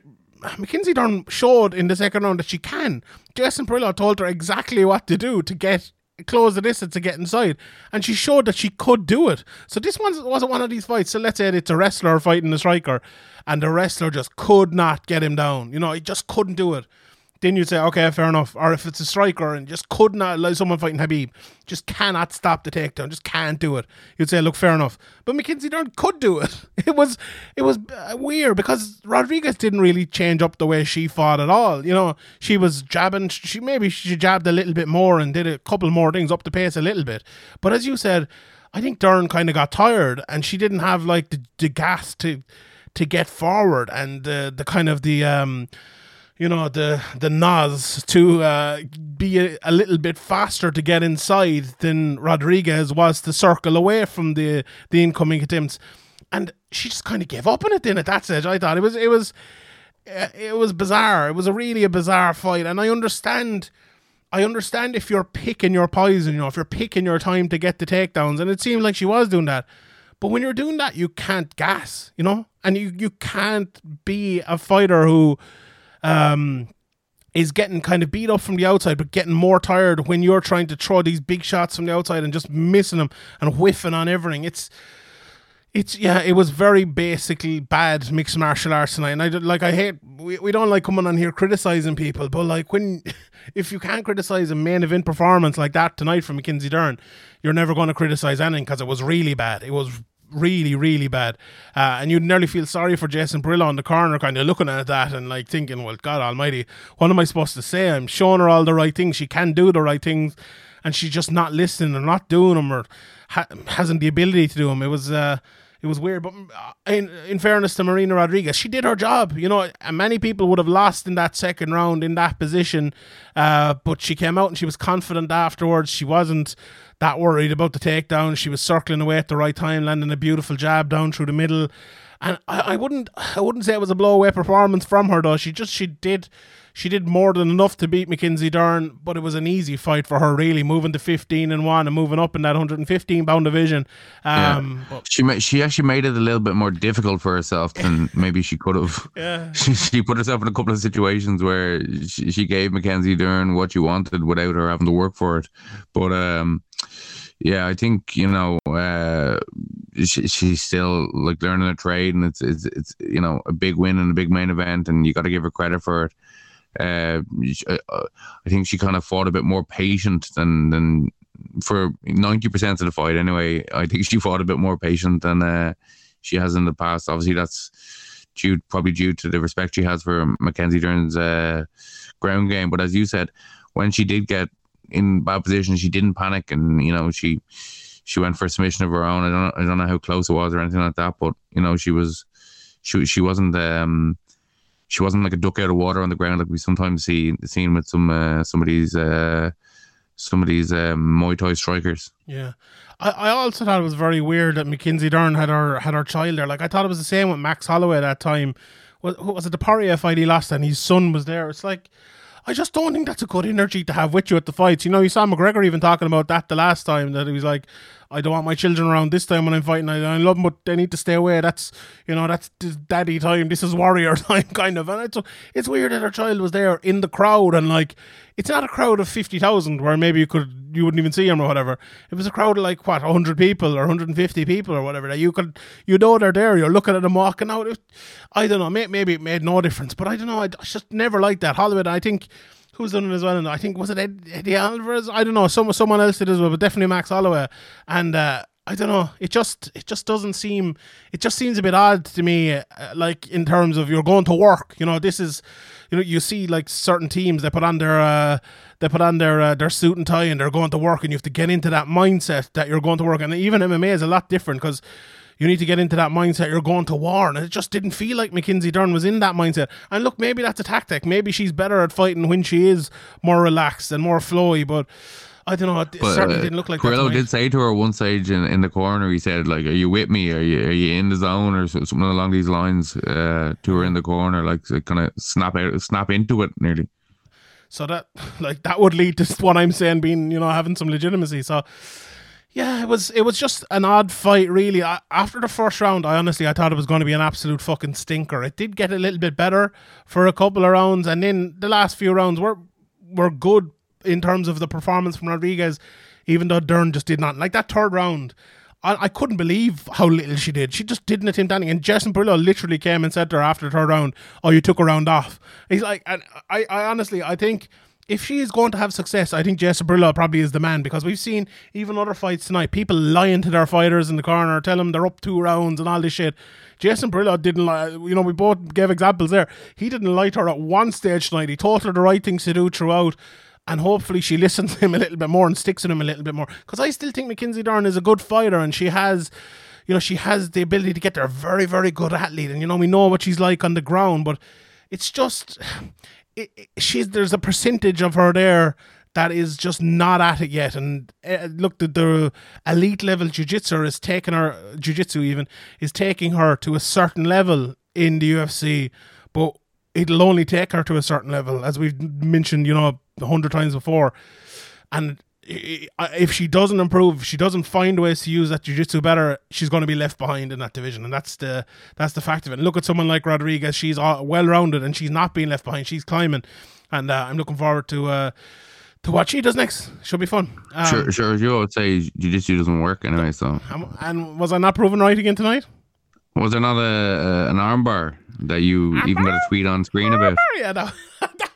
Mackenzie Dern showed in the second round that she can. Jason Parillo told her exactly what to do to get close the distance to get inside, and she showed that she could do it. So this one wasn't one of these fights. So let's say it's a wrestler fighting a striker, and the wrestler just could not get him down. You know, he just couldn't do it. Then you'd say, okay, fair enough. Or if it's a striker and just could not, like someone fighting Khabib, just cannot stop the takedown, just can't do it. You'd say, look, fair enough. But Mackenzie Dern could do it. It was, it was uh, weird because Rodriguez didn't really change up the way she fought at all. You know, she was jabbing. She maybe she jabbed a little bit more and did a couple more things up the pace a little bit. But as you said, I think Dern kind of got tired and she didn't have like the, the gas to to get forward and the the kind of the um you know the the Nas to uh, be a, a little bit faster to get inside than Rodriguez was to circle away from the the incoming attempts, and she just kind of gave up on it. Then at that stage, I thought it was it was uh, it was bizarre. It was a really a bizarre fight, and I understand. I understand if you're picking your poison, you know, if you're picking your time to get the takedowns, and it seemed like she was doing that. But when you're doing that, you can't gas, you know, and you you can't be a fighter who um, is getting kind of beat up from the outside, but getting more tired when you're trying to throw these big shots from the outside and just missing them and whiffing on everything. It's it's yeah, it was very basically bad mixed martial arts tonight. And I like I hate we, we don't like coming on here criticizing people, but like when if you can't criticize a main event performance like that tonight from Mackenzie Dern, you're never going to criticize anything because it was really bad. It was really really bad, uh, and you'd nearly feel sorry for Jason Parillo in the corner, kind of looking at that and like thinking, well, God Almighty, what am I supposed to say? I'm showing her all the right things. She can do the right things, and she's just not listening or not doing them or ha- hasn't the ability to do them. It was. Uh, it was weird, but uh, in in fairness to Marina Rodriguez, she did her job. You know, and many people would have lost in that second round in that position, uh, but she came out and she was confident afterwards. She wasn't that worried about the takedown. She was circling away at the right time, landing a beautiful jab down through the middle. And I, I wouldn't I wouldn't say it was a blow away performance from her though. She just she did she did more than enough to beat Mackenzie Dern, but it was an easy fight for her, really, moving to 15 and 1 and moving up in that 115 pound division. Um, but She ma- she actually made it a little bit more difficult for herself than maybe she could have. Yeah. She, she put herself in a couple of situations where she, she gave Mackenzie Dern what she wanted without her having to work for it. But um, yeah, I think you know uh, she, she's still like learning a trade, and it's it's it's you know a big win and a big main event, and you got to give her credit for it. Uh, uh, I think she kind of fought a bit more patient than than for ninety percent of the fight. Anyway, I think she fought a bit more patient than uh, she has in the past. Obviously, that's due probably due to the respect she has for Mackenzie Dern's uh, ground game. But as you said, when she did get in bad position, she didn't panic, and you know she she went for a submission of her own. I don't I don't know how close it was or anything like that, but you know she was she she wasn't um she wasn't like a duck out of water on the ground like we sometimes see seen with some uh, some of these uh, some of these um, Muay Thai strikers. Yeah, I, I also thought it was very weird that Mackenzie Dern had her had her child there. Like I thought it was the same with Max Holloway at that time. Was, was it the Poirier fight he lost and his son was there? It's like I just don't think that's a good energy to have with you at the fights. You know, you saw McGregor even talking about that the last time that he was like, I don't want my children around this time when I'm fighting. I, I love them, but they need to stay away. That's you know, that's daddy time. This is warrior time, kind of. And it's it's weird that her child was there in the crowd and like it's not a crowd of fifty thousand where maybe you could you wouldn't even see him or whatever. It was a crowd of like what hundred people or hundred and fifty people or whatever that you could you know they're there. You're looking at them walking out. I don't know. Maybe it made no difference, but I don't know. I, I just never liked that Hollywood. I think. Who's done it as well? And I think was it Eddie Alvarez? I don't know. Someone someone else did as well, but definitely Max Holloway. And uh, I don't know. It just it just doesn't seem. It just seems a bit odd to me. Uh, like in terms of you're going to work. You know, this is. You know, you see like certain teams they put on their uh, they put on their uh, their suit and tie and they're going to work, and you have to get into that mindset that you're going to work. And even MMA is a lot different because you need to get into that mindset. You're going to war. And it just didn't feel like Mackenzie Dern was in that mindset. And look maybe that's a tactic. Maybe she's better at fighting when she is more relaxed and more flowy but I don't know. It But certainly uh, didn't look like that Parillo did say to her one stage in, in the corner, he said, like, are you with me? Are you are you in the zone? or something along these lines uh, to her in the corner, like kind of snap out, snap into it nearly. So that like that would lead to what I'm saying being you know having some legitimacy. So yeah, it was it was just an odd fight really. I, after the first round, I honestly I thought it was going to be an absolute fucking stinker. It did get a little bit better for a couple of rounds, and then the last few rounds were were good in terms of the performance from Rodriguez, even though Dern just did not like that third round. I, I couldn't believe how little she did. She just didn't attempt anything. And Jason Parillo literally came and said to her after the third round, "Oh, you took a round off." He's like, and I, I honestly, I think if she is going to have success, I think Jason Parillo probably is the man because we've seen even other fights tonight, people lying to their fighters in the corner, tell them they're up two rounds and all this shit. Jason Parillo didn't lie. You know, we both gave examples there. He didn't lie to her at one stage tonight. He taught her the right things to do throughout. And hopefully she listens to him a little bit more and sticks to him a little bit more. Because I still think Mackenzie Dern is a good fighter and she has, you know, she has the ability to get there. Very, very good athlete. And, you know, we know what she's like on the ground. But it's just, it, it- she's there's a percentage of her there that is just not at it yet. And uh, look, the, the elite level jiu-jitsu is taking her, jiu-jitsu even, is taking her to a certain level in the UFC. But it'll only take her to a certain level, as we've mentioned, you know, a hundred times before. And if she doesn't improve, if she doesn't find ways to use that jiu-jitsu better, she's going to be left behind in that division, and that's the that's the fact of it. And look at someone like Rodriguez; she's well-rounded, and she's not being left behind. She's climbing, and uh, I'm looking forward to uh, to what she does next. Should be fun. Um, sure, sure. You always say, jiu-jitsu doesn't work anyway. So, And was I not proven right again tonight? was there not a, a an armbar that you even got a tweet on screen about? Yeah, that, that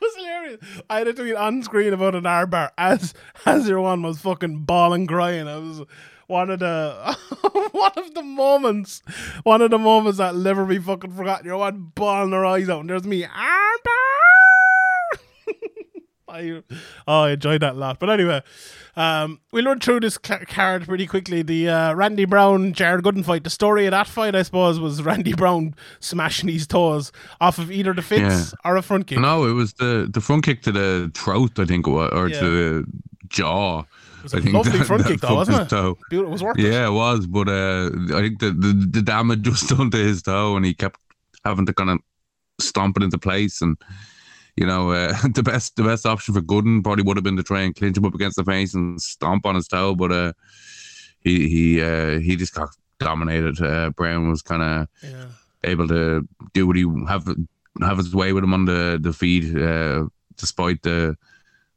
was hilarious. I had a tweet on screen about an armbar as as your one was fucking bawling crying. I was one of the one of the moments, one of the moments that will never be fucking forgotten. Your one bawling her eyes out, and there's me armbar. I oh, I enjoyed that a lot. But anyway, um, we'll run through this ca- card pretty quickly. The uh, Randy Brown Jared Gooden fight. The story of that fight, I suppose, was Randy Brown smashing his toes off of either the fits or a front kick. No, it was the the front kick to the throat, I think, it was, or Yeah. to the jaw. It was a I think lovely that- front that kick, though, wasn't it? toe. Beautiful. It was worth. Yeah, it was, but uh, I think the, the the damage was done to his toe, and he kept having to kind of stomp it into place, and you know, uh, the best the best option for Gooden probably would have been to try and clinch him up against the face and stomp on his toe, but uh, he he uh, he just got dominated. Uh, Brown was kind of Yeah. able to do what he have have his way with him on the the feet, uh, despite the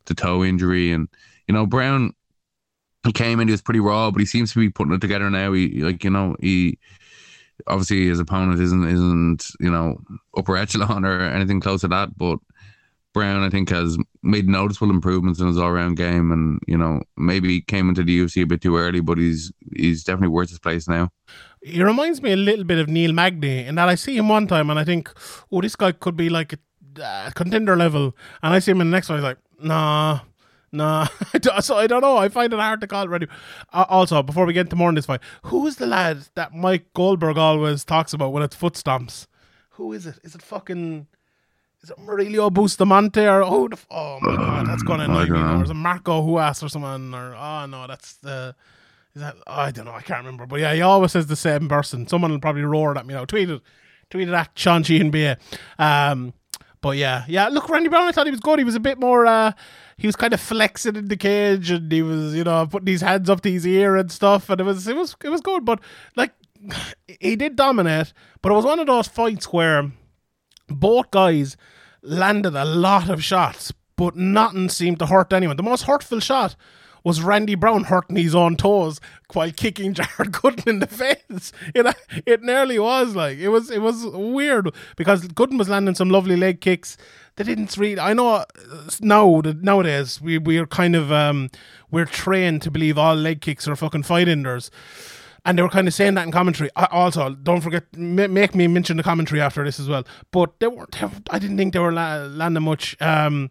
the toe injury. And you know, Brown he came in, he was pretty raw, but he seems to be putting it together now. He like you know he obviously his opponent isn't isn't you know upper echelon or anything close to that, but. Brown, I think, has made noticeable improvements in his all-round game, and you know maybe came into the UFC a bit too early, but he's he's definitely worth his place now. He reminds me a little bit of Neil Magny in that I see him one time and I think, oh, this guy could be like a uh, contender level, and I see him in the next one. He's like, nah. Nah, so I don't know. I find it hard to call it ready. Uh, also, before we get into more in this fight, who is the lad that Mike Goldberg always talks about when it's foot stomps? Who is it? Is it fucking? Is it Murillo Bustamante or who the? F- oh my god, that's gonna annoy me. Or is it Marco Ruas or someone? Or oh no, that's the. Is that? I don't know. I can't remember. But yeah, he always says the same person. Someone will probably roar at me now. Tweet it. Tweet it at Sean Sheehan BA. Um, but yeah, yeah. Look, Randy Brown. I thought he was good. He was a bit more. Uh, he was kind of flexing in the cage, and he was, you know, putting his hands up to his ear and stuff. And it was, it was, it was good. But like, he did dominate. But it was one of those fights where both guys landed a lot of shots, but nothing seemed to hurt anyone. The most hurtful shot was Randy Brown hurting his own toes while kicking Jared Gooden in the face. It it nearly was like it was it was weird because Gooden was landing some lovely leg kicks. They didn't really. I know now that nowadays we we're kind of um we're trained to believe all leg kicks are fucking fight enders. And they were kind of saying that in commentary. I, also, don't forget, ma- make me mention the commentary after this as well. But they weren't. They, I didn't think they were la- landing much. Um,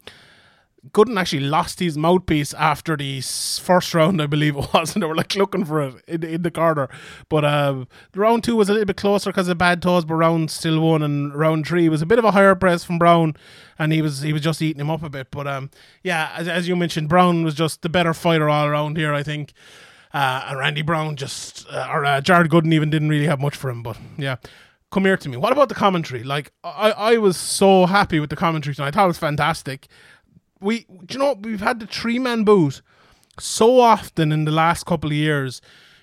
Gooden actually lost his mouthpiece after the first round, I believe it was, and they were like looking for it in, in the corner. But the round two was a little bit closer because of bad toes, but round still won, and round three was a bit of a higher press from Brown, and he was he was just eating him up a bit. But um, yeah, as, as you mentioned, Brown was just the better fighter all around here, I think. Uh, and Randy Brown just, uh, or uh, Jared Gooden even didn't really have much for him. But yeah, come here to me. What about the commentary? Like, I, I was so happy with the commentary tonight. I thought it was fantastic. We, do you know, we've had the three man boot so often in the last couple of years.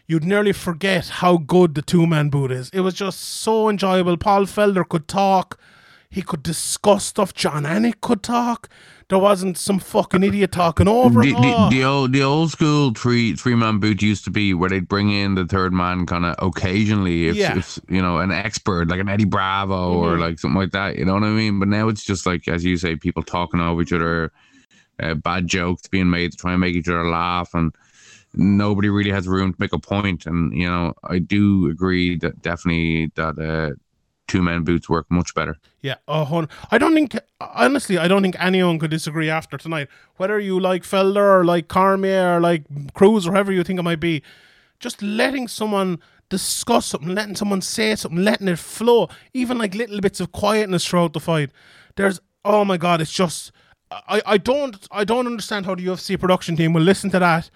You'd nearly forget how good the two man boot is. It was just so enjoyable. Paul Felder could talk. He could discuss stuff. Jon Anik could talk. There wasn't some fucking idiot talking over. The, him. the, the old the old school three three man boot used to be where they'd bring in the third man kind of occasionally if, Yeah. if you know an expert like an Eddie Bravo or Mhm. like something like that you know what I mean but now it's just like as you say people talking over each other uh, bad jokes being made to try and make each other laugh and nobody really has room to make a point and you know I do agree that definitely that uh, two man boots work much better Yeah, hun- I don't think, honestly, I don't think anyone could disagree after tonight. Whether you like Felder or like Cormier or like Cruz or whoever you think it might be, just letting someone discuss something, letting someone say something, letting it flow, even like little bits of quietness throughout the fight. There's, oh my god, it's just, I, I don't, I don't understand how the UFC production team will listen to that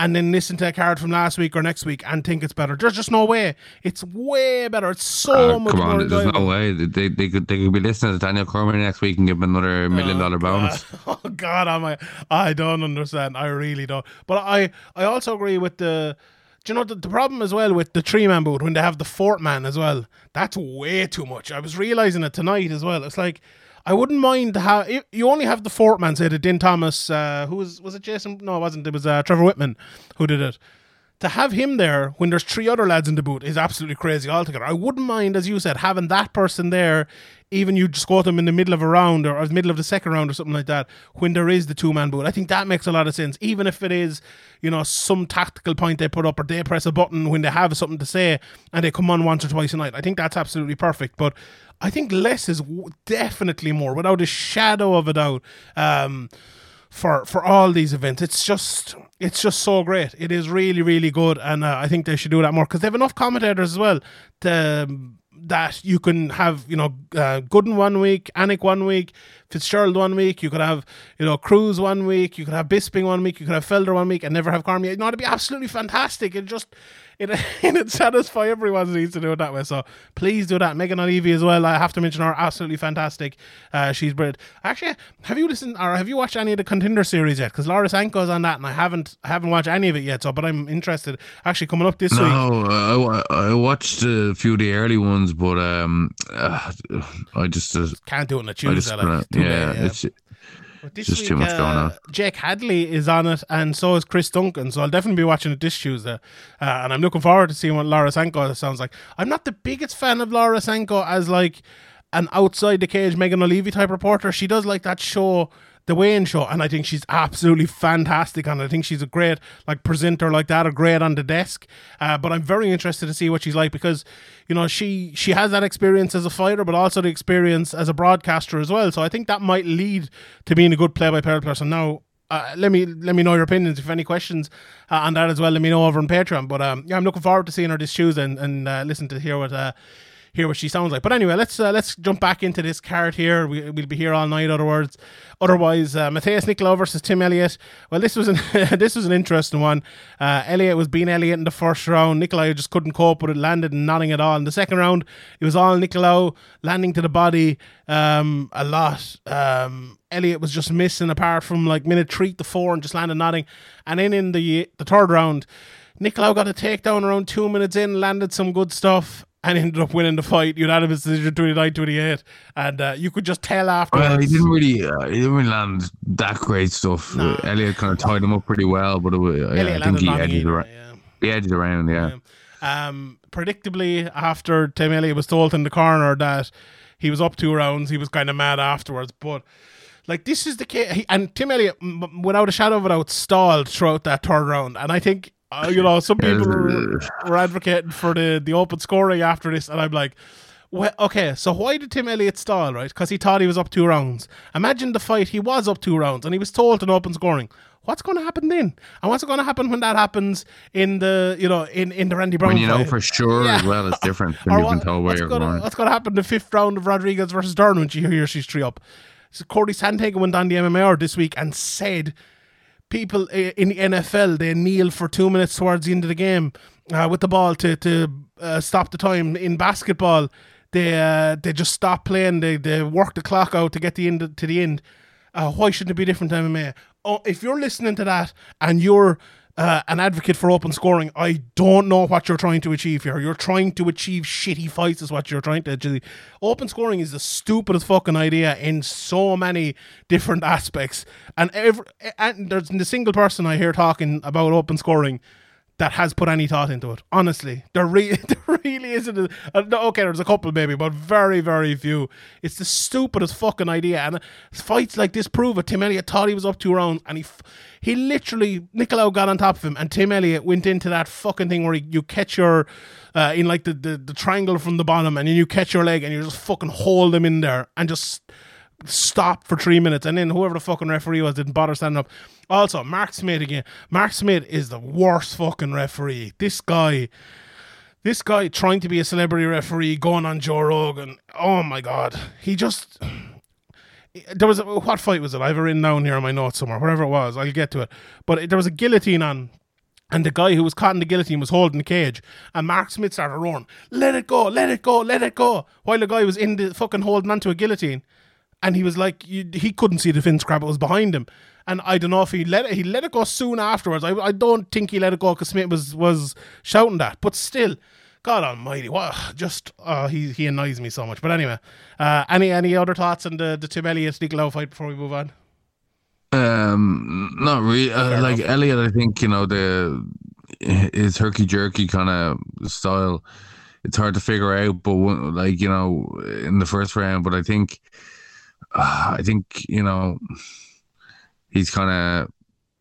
and then listen to a card from last week or next week and think it's better. There's just no way. It's way better. It's so Uh, much come more on, there's enjoyable. no way they, they, could they could be listening to Daniel Cormier next week and give him another million dollar bonus. Oh God, am I? I don't understand. I really don't. But I, I also agree with the. Do you know the, the problem as well with the three man boot when they have the fourth man as well? That's way too much. I was realizing it tonight as well. It's like I wouldn't mind how you only have the fourth man. Say the Din Thomas, uh, who was was it Jason? No, it wasn't. It was uh, Trevor Wittman who did it to have him there when there's three other lads in the boot is absolutely crazy altogether. I wouldn't mind, as you said, having that person there, even you just go to them in the middle of a round or, or the middle of the second round or something like that, when there is the two man boot. I think that makes a lot of sense, even if it is, you know, some tactical point they put up or they press a button when they have something to say and they come on once or twice a night. I think that's absolutely perfect. But I think less is definitely more, without a shadow of a doubt. Um, for for all these events. It's just it's just so great. It is really really good, and uh, I think they should do that more because they have enough commentators as well. To, that you can have, you know, uh, Gooden one week, Anik one week, Fitzgerald one week, you could have you know Cruz one week, you could have Bisping one week, you could have Felder one week, and never have Cormier. know, it'd be absolutely fantastic. It just it it'd satisfy everyone who needs to do it that way. So please do that. Megan Olivi as well. I have to mention her, absolutely fantastic. Uh, she's brilliant. Actually, have you listened or have you watched any of the Contender series yet? Because Laura Sanko's on that, and I haven't I haven't watched any of it yet. So, but I'm interested. Actually, coming up this week. No, I, I watched a few of the early ones, but um, uh, I just uh, Can't do it on a I Tuesday. just like, too yeah, it's But this just too much going on. Jake Hadley is on it, and so is Chris Duncan. So I'll definitely be watching it this Tuesday, uh, and I'm looking forward to seeing what Laura Sanko sounds like. I'm not the biggest fan of Laura Sanko as like an outside the cage Megan Olivi type reporter. She does like that show. The Wayne Show, and I think she's absolutely fantastic, and I think she's a great like presenter like that, or great on the desk. Uh, but I'm very interested to see what she's like because, you know, she she has that experience as a fighter, but also the experience as a broadcaster as well. So I think that might lead to being a good play-by-play person. Now, uh, let me let me know your opinions. If any questions uh, on that as well, let me know over on Patreon. But um, yeah, I'm looking forward to seeing her this Tuesday and, and uh, listen to hear what uh, hear what she sounds like. But anyway, let's uh, let's jump back into this card here. We, we'll be here all night. Other words, otherwise, uh, Matheus Nicolau versus Tim Elliott. Well, this was an this was an interesting one. Uh, Elliott was being Elliott in the first round. Nicolau just couldn't cope with it. Landed and nothing at all. In the second round, it was all Nicolau landing to the body um, a lot. Um, Elliott was just missing apart from like minute three to four and just landed nothing. And then in the the third round, Nicolau got a takedown around two minutes in, landed some good stuff, and ended up winning the fight. Unanimous decision 29 28. And uh, you could just tell after Well, he didn't really, uh, he didn't really land that great stuff. Elliott kind of tied him up pretty well, but it, wa- yeah, I think he edged, around, yeah. he edged around. Yeah, Um, predictably, after Tim Elliott was told in the corner that he was up two rounds, he was kind of mad afterwards. But like this is the case, he, and Tim Elliott, without a shadow of a doubt, stalled throughout that third round. And I think uh, you know some people were, advocating for the the open scoring after this, and I'm like. Well, okay, so why did Tim Elliott stall, right? Because he thought he was up two rounds. Imagine the fight, he was up two rounds and he was told an open scoring. What's going to happen then? And what's going to happen when that happens in the, you know, in, in the Randy Brown when you know for sure Yeah. as well, it's different when you've what- been told where what's you're gonna, going. What's going to happen the fifth round of Rodriguez versus Dern when you hear she's three up? So Corey Sandhagen went on the MMR this week and said people in the NFL they kneel for two minutes towards the end of the game uh, with the ball to to uh, stop the time. In basketball, they uh, they just stop playing. They they work the clock out to get the end to the end. Uh, why shouldn't it be different to MMA? Oh, if you're listening to that and you're uh, an advocate for open scoring, I don't know what you're trying to achieve here. You're trying to achieve shitty fights, is what you're trying to achieve. Open scoring is the stupidest fucking idea in so many different aspects. And every and there's the single person I hear talking about open scoring that has put any thought into it. Honestly, there, re- there really isn't. A, no, okay, there's a couple maybe, but very, very few. It's the stupidest fucking idea. And fights like this prove it. Tim Elliott thought he was up two rounds, and he f- he literally Nicolau got on top of him, and Tim Elliott went into that fucking thing where he, you catch your uh, in like the, the the triangle from the bottom, and then you catch your leg, and you just fucking hold him in there, and just stop for three minutes, and then whoever the fucking referee was didn't bother standing up. Also, Mark Smith again. Mark Smith is the worst fucking referee. This guy, this guy trying to be a celebrity referee, going on Joe Rogan. Oh my god, he just. There was a, what fight was it? I have written down here on my notes somewhere. Whatever it was, I'll get to it. But there was a guillotine on and the guy who was caught in the guillotine was holding the cage. And Mark Smith started roaring, let it go, let it go, let it go. While the guy was in the fucking holding onto a guillotine. And he was like, you, he couldn't see the fin it was behind him. And I don't know if he let it, he let it go soon afterwards. I, I don't think he let it go because Smith was, was shouting that. But still, God almighty, what, just, uh, he, he annoys me so much. But anyway, uh, any any other thoughts on the, the Tim Elliott Nicolau fight before we move on? Um, not really. Uh, like Elliott, I think you know the his herky jerky kind of style. It's hard to figure out, but one, like you know, in the first round, but I think, uh, I think you know, he's kind of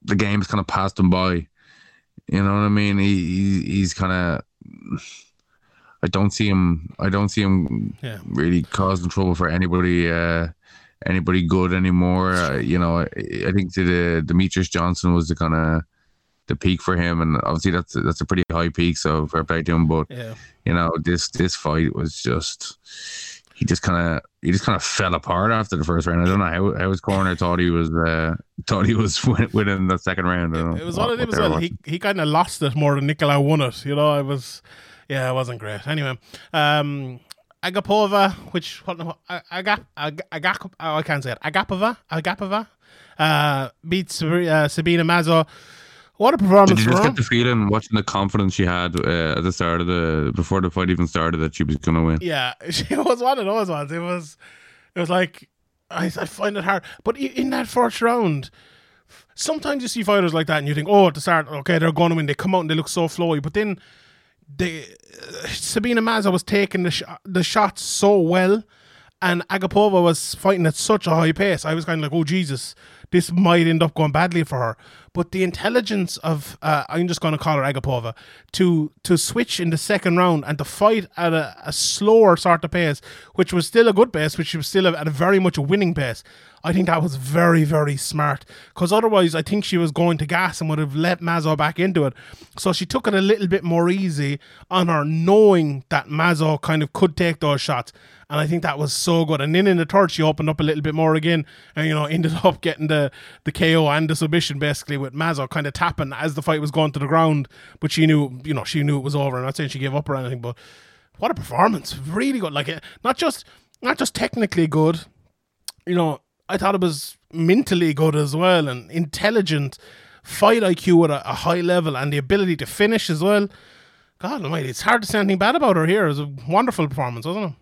the game's kind of passed him by. You know what I mean? He, he he's kind of. I don't see him. I don't see him Yeah. really causing trouble for anybody. Uh, anybody good anymore. Uh, you know, I, I think the Demetrious Johnson was the kind of the peak for him, and obviously that's that's a pretty high peak. So fair play to him. But Yeah. you know, this this fight was just he just kind of he just kind of fell apart after the first round. I don't know how, how his corner thought he was uh, thought he was win- winning the second round. I don't It was what- one of them what as well. He he kind of lost it more than Nicolau won it. You know, it was yeah, it wasn't great. Anyway, um, Agapova, which what Agap Ag- Agap oh, I can't say it. Agapova, Agapova, uh, beats uh, Sabina Mazo. What a performance Did you just get the feeling watching the confidence she had uh, at the start of the before the fight even started that she was going to win? Yeah, she was one of those ones. It was, it was like I, I find it hard. But in that first round, sometimes you see fighters like that, and you think, oh, at the start, okay, they're going to win. They come out and they look so flowy, but then they uh, Sabina Mazo was taking the sh- the shots so well, and Agapova was fighting at such a high pace. I was kind of like, oh Jesus, this might end up going badly for her. But the intelligence of uh, I'm just going to call her Agapova to to switch in the second round and to fight at a, a slower sort of pace, which was still a good pace, which was still at a very much a winning pace. I think that was very, very smart because otherwise, I think she was going to gas and would have let Mazo back into it. So she took it a little bit more easy on her, knowing that Mazo kind of could take those shots. And I think that was so good. And then in the third, she opened up a little bit more again, and you know ended up getting the the KO and the submission basically with Mazo kind of tapping as the fight was going to the ground. But she knew, you know, she knew it was over. I'm not saying she gave up or anything, but what a performance! Really good. Like uh, not just not just technically good, you know, I thought it was mentally good as well and intelligent, fight IQ at a, a high level and the ability to finish as well. God almighty, it's hard to say anything bad about her here. It was a wonderful performance, wasn't it?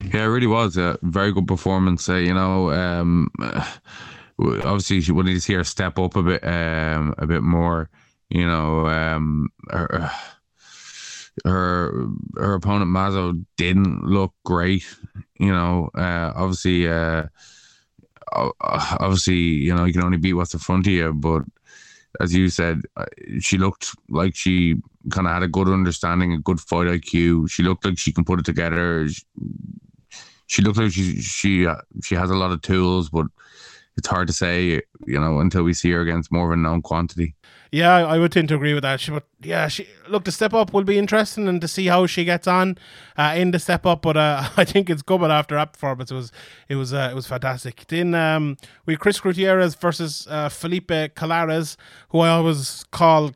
Yeah, it really was a very good performance. Uh, you know, um, obviously she wanted to see her step up a bit, um, a bit more. You know, um, her her her opponent Mazo didn't look great. You know, uh, obviously, uh, obviously, you know, you can only beat what's in front of you. But as you said, uh, she looked like she kind of had a good understanding, a good fight IQ. She looked like she can put it together. She, she looks like she she uh, she has a lot of tools, but it's hard to say, you know, until we see her against more of a known quantity. Yeah, I would tend to agree with that. She, but yeah, she look the step up will be interesting and to see how she gets on uh, in the step up. But uh, I think it's coming after that performance. It was it was uh, it was fantastic. Then um, we Chris Gutierrez versus uh, Felipe Colares, who I always call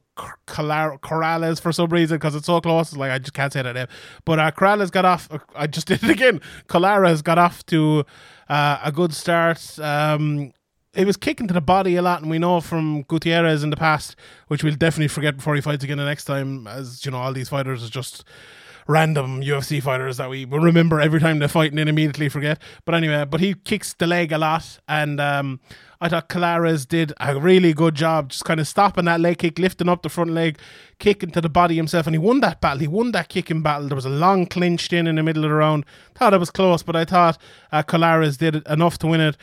Corrales for some reason because it's so close. Like I just can't say that name. But uh, Corrales got off. I just did it again. Colares got off to uh, a good start. Um, he was kicking to the body a lot, and we know from Gutierrez in the past, which we'll definitely forget before he fights again the next time, as you know, all these fighters are just random UFC fighters that we will remember every time they fight and then immediately forget. But anyway, but he kicks the leg a lot, and um, I thought Colares did a really good job, just kind of stopping that leg kick, lifting up the front leg, kicking to the body himself, and he won that battle. He won that kicking battle. There was a long clinched in in the middle of the round. Thought it was close, but I thought uh, Colares did enough to win it.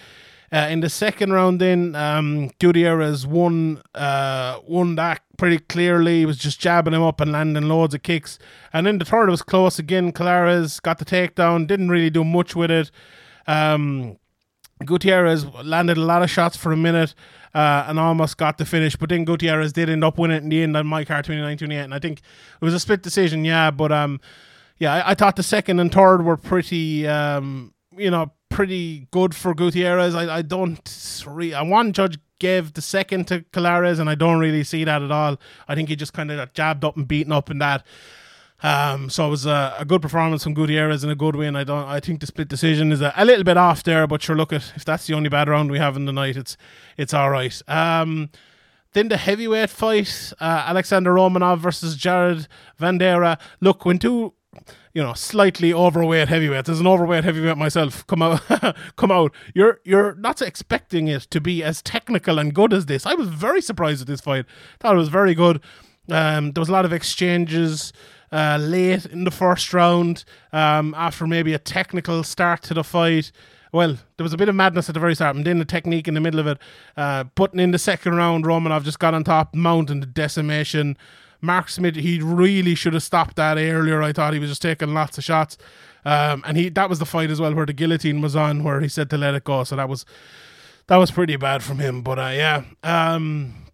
Uh, in the second round, then um, Gutierrez won uh, won that pretty clearly. He was just jabbing him up and landing loads of kicks. And then the third was close again. Colares got the takedown, didn't really do much with it. Um, Gutierrez landed a lot of shots for a minute uh, and almost got the finish, but then Gutierrez did end up winning in the end on my car 29 28. And I think it was a split decision, yeah. But um, yeah, I, I thought the second and third were pretty, um, you know, pretty good for Gutierrez. I, I don't re- I one judge gave the second to Colares, and I don't really see that at all. I think he just kind of got jabbed up and beaten up in that. Um, so it was a, a good performance from Gutierrez and a good win. I don't. I think the split decision is a, a little bit off there, but sure, look at if that's the only bad round we have in the night, it's it's all right. Um, then the heavyweight fight, uh, Alexander Romanov versus Jared Vanderaa. Look, when two, you know, slightly overweight heavyweights, as an overweight heavyweight myself, come out, come out. You're you're not expecting it to be as technical and good as this. I was very surprised at this fight. Thought it was very good. Um, there was a lot of exchanges uh, late in the first round um, after maybe a technical start to the fight. Well, there was a bit of madness at the very start, and then the technique in the middle of it. Uh, putting in the second round, Romanov just got on top, mounting the decimation. Mark Smith, he really should have stopped that earlier. I thought he was just taking lots of shots, um, and he that was the fight as well where the guillotine was on, where he said to let it go. So that was that was pretty bad from him. But uh, yeah. Um,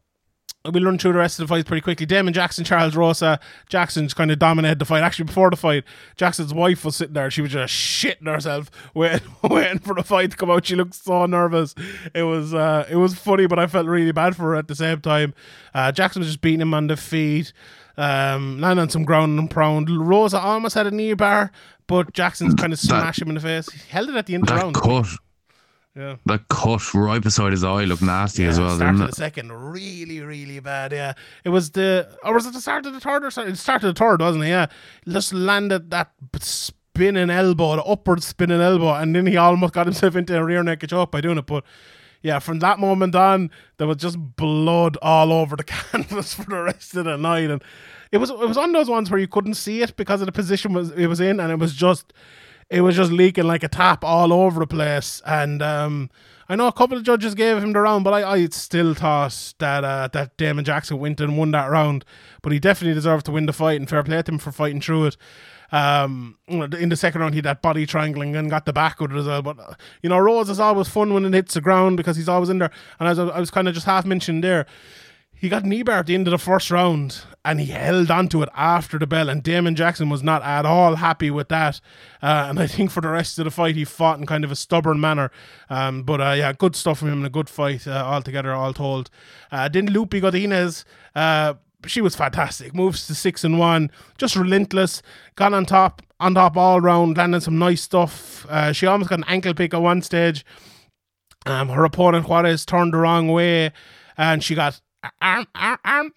we'll run through the rest of the fights pretty quickly. Damon Jackson, Charles Rosa. Jackson's kind of dominated the fight. Actually, before the fight, Jackson's wife was sitting there. She was just shitting herself, waiting, waiting for the fight to come out. She looked so nervous. It was uh, it was funny, but I felt really bad for her at the same time. Uh, Jackson was just beating him on the feet, um, landing on some ground and pound. Rosa almost had a knee bar, but Jackson's kind of smashed him in the face. He held it at the end of the round. cut, Yeah. that cut right beside his eye looked nasty as well, start didn't of it? the second, really, really bad. Yeah, it was the or was it the start of the third or sorry, it started the third, wasn't it? Yeah, just landed that spinning elbow, the upward spinning elbow, and then he almost got himself into a rear naked choke by doing it. But yeah, from that moment on, there was just blood all over the canvas for the rest of the night, and it was it was on those ones where you couldn't see it because of the position was it was in, and it was just it was just leaking like a tap all over the place. And um, I know a couple of judges gave him the round, but I, I still thought that uh, that Damon Jackson went and won that round. But he definitely deserved to win the fight, and fair play to him for fighting through it. Um, in the second round, he had that body triangling and got the back with it as well. But uh, you know, Rose is always fun when it hits the ground because he's always in there. And as I, I was kind of just half mentioned there, he got bar at the end of the first round and he held on to it after the bell and Damon Jackson was not at all happy with that. Uh, and I think for the rest of the fight he fought in kind of a stubborn manner. Um, but uh, yeah good stuff from him and a good fight uh, altogether all told. Uh, then Loopy Godinez uh, she was fantastic. Moves to six and one just relentless. Got on top on top all round landing some nice stuff. Uh, she almost got an ankle pick at one stage. Um, her opponent Juarez turned the wrong way, and she got arm arm arm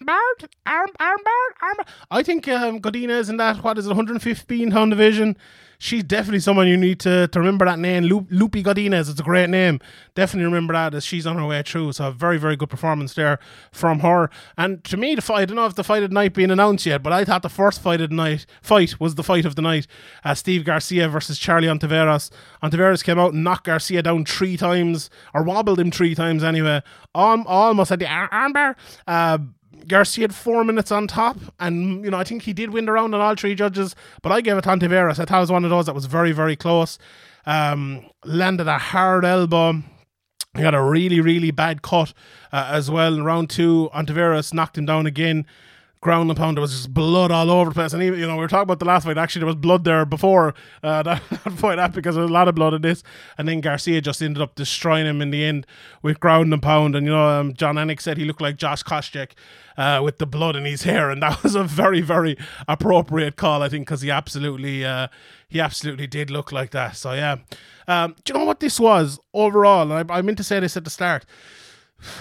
arm arm arm. I think um, Godinez in that what is it, 115 pound division. She's definitely someone you need to, to remember that name. Loopy Godinez, it's a great name. Definitely remember that as she's on her way through. So a very very good performance there from her. And to me, the fight. I don't know if the fight of the night being announced yet, but I thought the first fight of the night fight was the fight of the night. Uh, Steve Garcia versus Charlie Ontiveros. Ontiveros came out and knocked Garcia down three times, or wobbled him three times anyway. Al- almost had the ar- armbar. Uh, Garcia had four minutes on top, and you know I think he did win the round on all three judges. But I gave it to Ontiveros. I thought it was one of those that was very very close. Um, landed a hard elbow. He got a really, really bad cut uh, as well. In round two, Ontiveros knocked him down again. Ground and pound, there was just blood all over the place. And even, you know, we were talking about the last fight. Actually, there was blood there before uh, that, that fight, that because there was a lot of blood in this. And then Garcia just ended up destroying him in the end with ground and pound. And, you know, um, Jon Anik said he looked like Josh Koscheck uh, with the blood in his hair. And that was a very, very appropriate call, I think, because he absolutely, uh, he absolutely did look like that. So, yeah. Um, do you know what this was overall? And I, I meant to say this at the start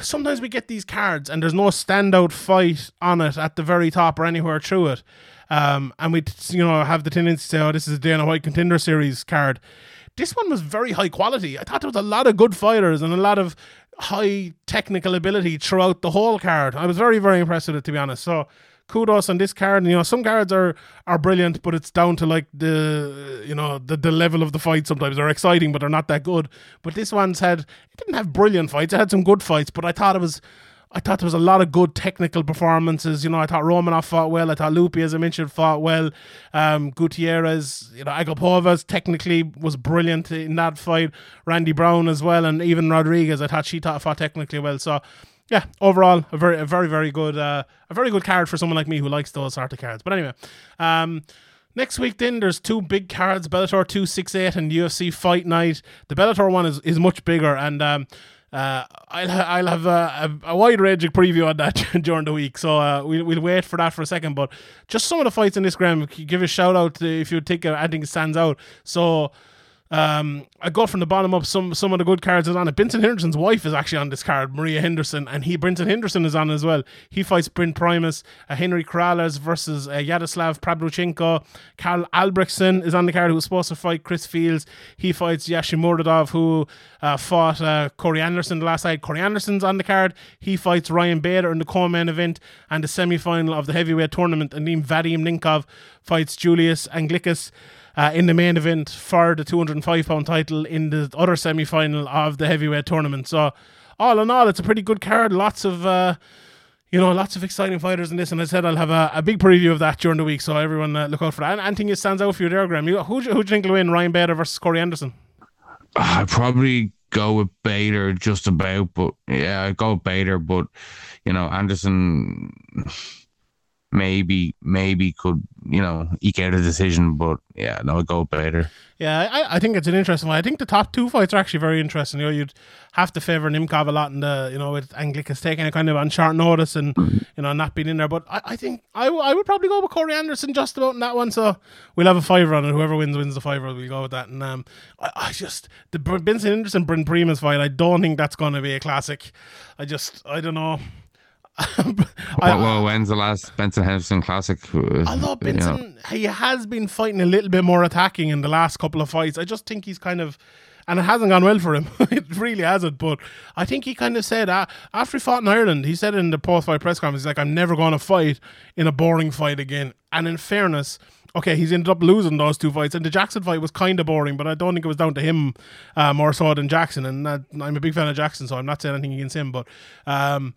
sometimes we get these cards and there's no standout fight on it at the very top or anywhere through it. Um, and we, you know, have the tendency to say, oh, this is a Dana White Contender Series card. This one was very high quality. I thought there was a lot of good fighters and a lot of high technical ability throughout the whole card. I was very, very impressed with it, to be honest. So, kudos on this card. And, you know, some cards are are brilliant, but it's down to like the you know the the level of the fight. Sometimes they're exciting, but they're not that good. But this one's had it didn't have brilliant fights. It had some good fights, but I thought it was. I thought there was a lot of good technical performances. You know, I thought Romanov fought well. I thought Loopy, as I mentioned, fought well. Um, Gutierrez, you know, Agapovas technically was brilliant in that fight. Randy Brown as well, and even Rodriguez. I thought she fought technically well. So, yeah, overall, a very, a very, very good, uh, a very good card for someone like me who likes those sort of cards. But anyway, um, next week then there's two big cards: Bellator two six eight and UFC Fight Night. The Bellator one is is much bigger, and um, uh, I'll I'll have a, a, a wide ranging preview on that during the week. So uh, we'll we'll wait for that for a second. But just some of the fights in this Graham, give a shout out if you uh, anything stands out. So. Um, I got from the bottom up. Some some of the good cards is on it. Benson Henderson's wife is actually on this card, Maria Henderson, and he Benson Henderson is on as well. He fights Brent Primus, uh, Henry Corrales versus uh, Yaroslav Prabruchenko. Karl Albrektsen is on the card, who was supposed to fight Chris Fields. He fights Yagshimuradov, who uh, fought uh, Corey Anderson the last night. Corey Anderson's on the card. He fights Ryan Bader in the co-main event and the semi-final of the heavyweight tournament. And then Vadim Nemkov fights Julius Anglickas uh, in the main event for the 205 pound title in the other semi final of the heavyweight tournament. So, all in all, it's a pretty good card. Lots of. Uh, you know, lots of exciting fighters in this, and I said I'll have a, a big preview of that during the week, so everyone uh, look out for that. And anything that stands out for you there, Graham? You, who, who do you think will win, Ryan Bader versus Corey Anderson? I probably go with Bader just about, but yeah, I go with Bader, but you know, Anderson maybe maybe could you know eke out a decision, but yeah, no, go Bader. Yeah, I, I think it's an interesting one. I think the top two fights are actually very interesting. You know, you'd have to favour Nemkov a lot in the, you know, with Anglickas taking it kind of on short notice and, you know, not being in there. But I, I think I, w- I would probably go with Corey Anderson just about in that one. So we'll have a fiver on it. Whoever wins, wins the fiver. We'll go with that. And um, I, I just, the Benson Henderson Brent Primus fight, I don't think that's going to be a classic. I just, I don't know. I, well, well, when's the last Benson Henderson Classic? Uh, Although you know? Benson, he has been fighting a little bit more attacking in the last couple of fights. I just think he's kind of, and it hasn't gone well for him. it really hasn't. But I think he kind of said uh, after he fought in Ireland, he said in the post-fight press conference, he's like, "I'm never going to fight in a boring fight again." And in fairness. Okay, he's ended up losing those two fights, and the Jackson fight was kind of boring, but I don't think it was down to him uh, more so than Jackson. And uh, I'm a big fan of Jackson, so I'm not saying anything against him, but um,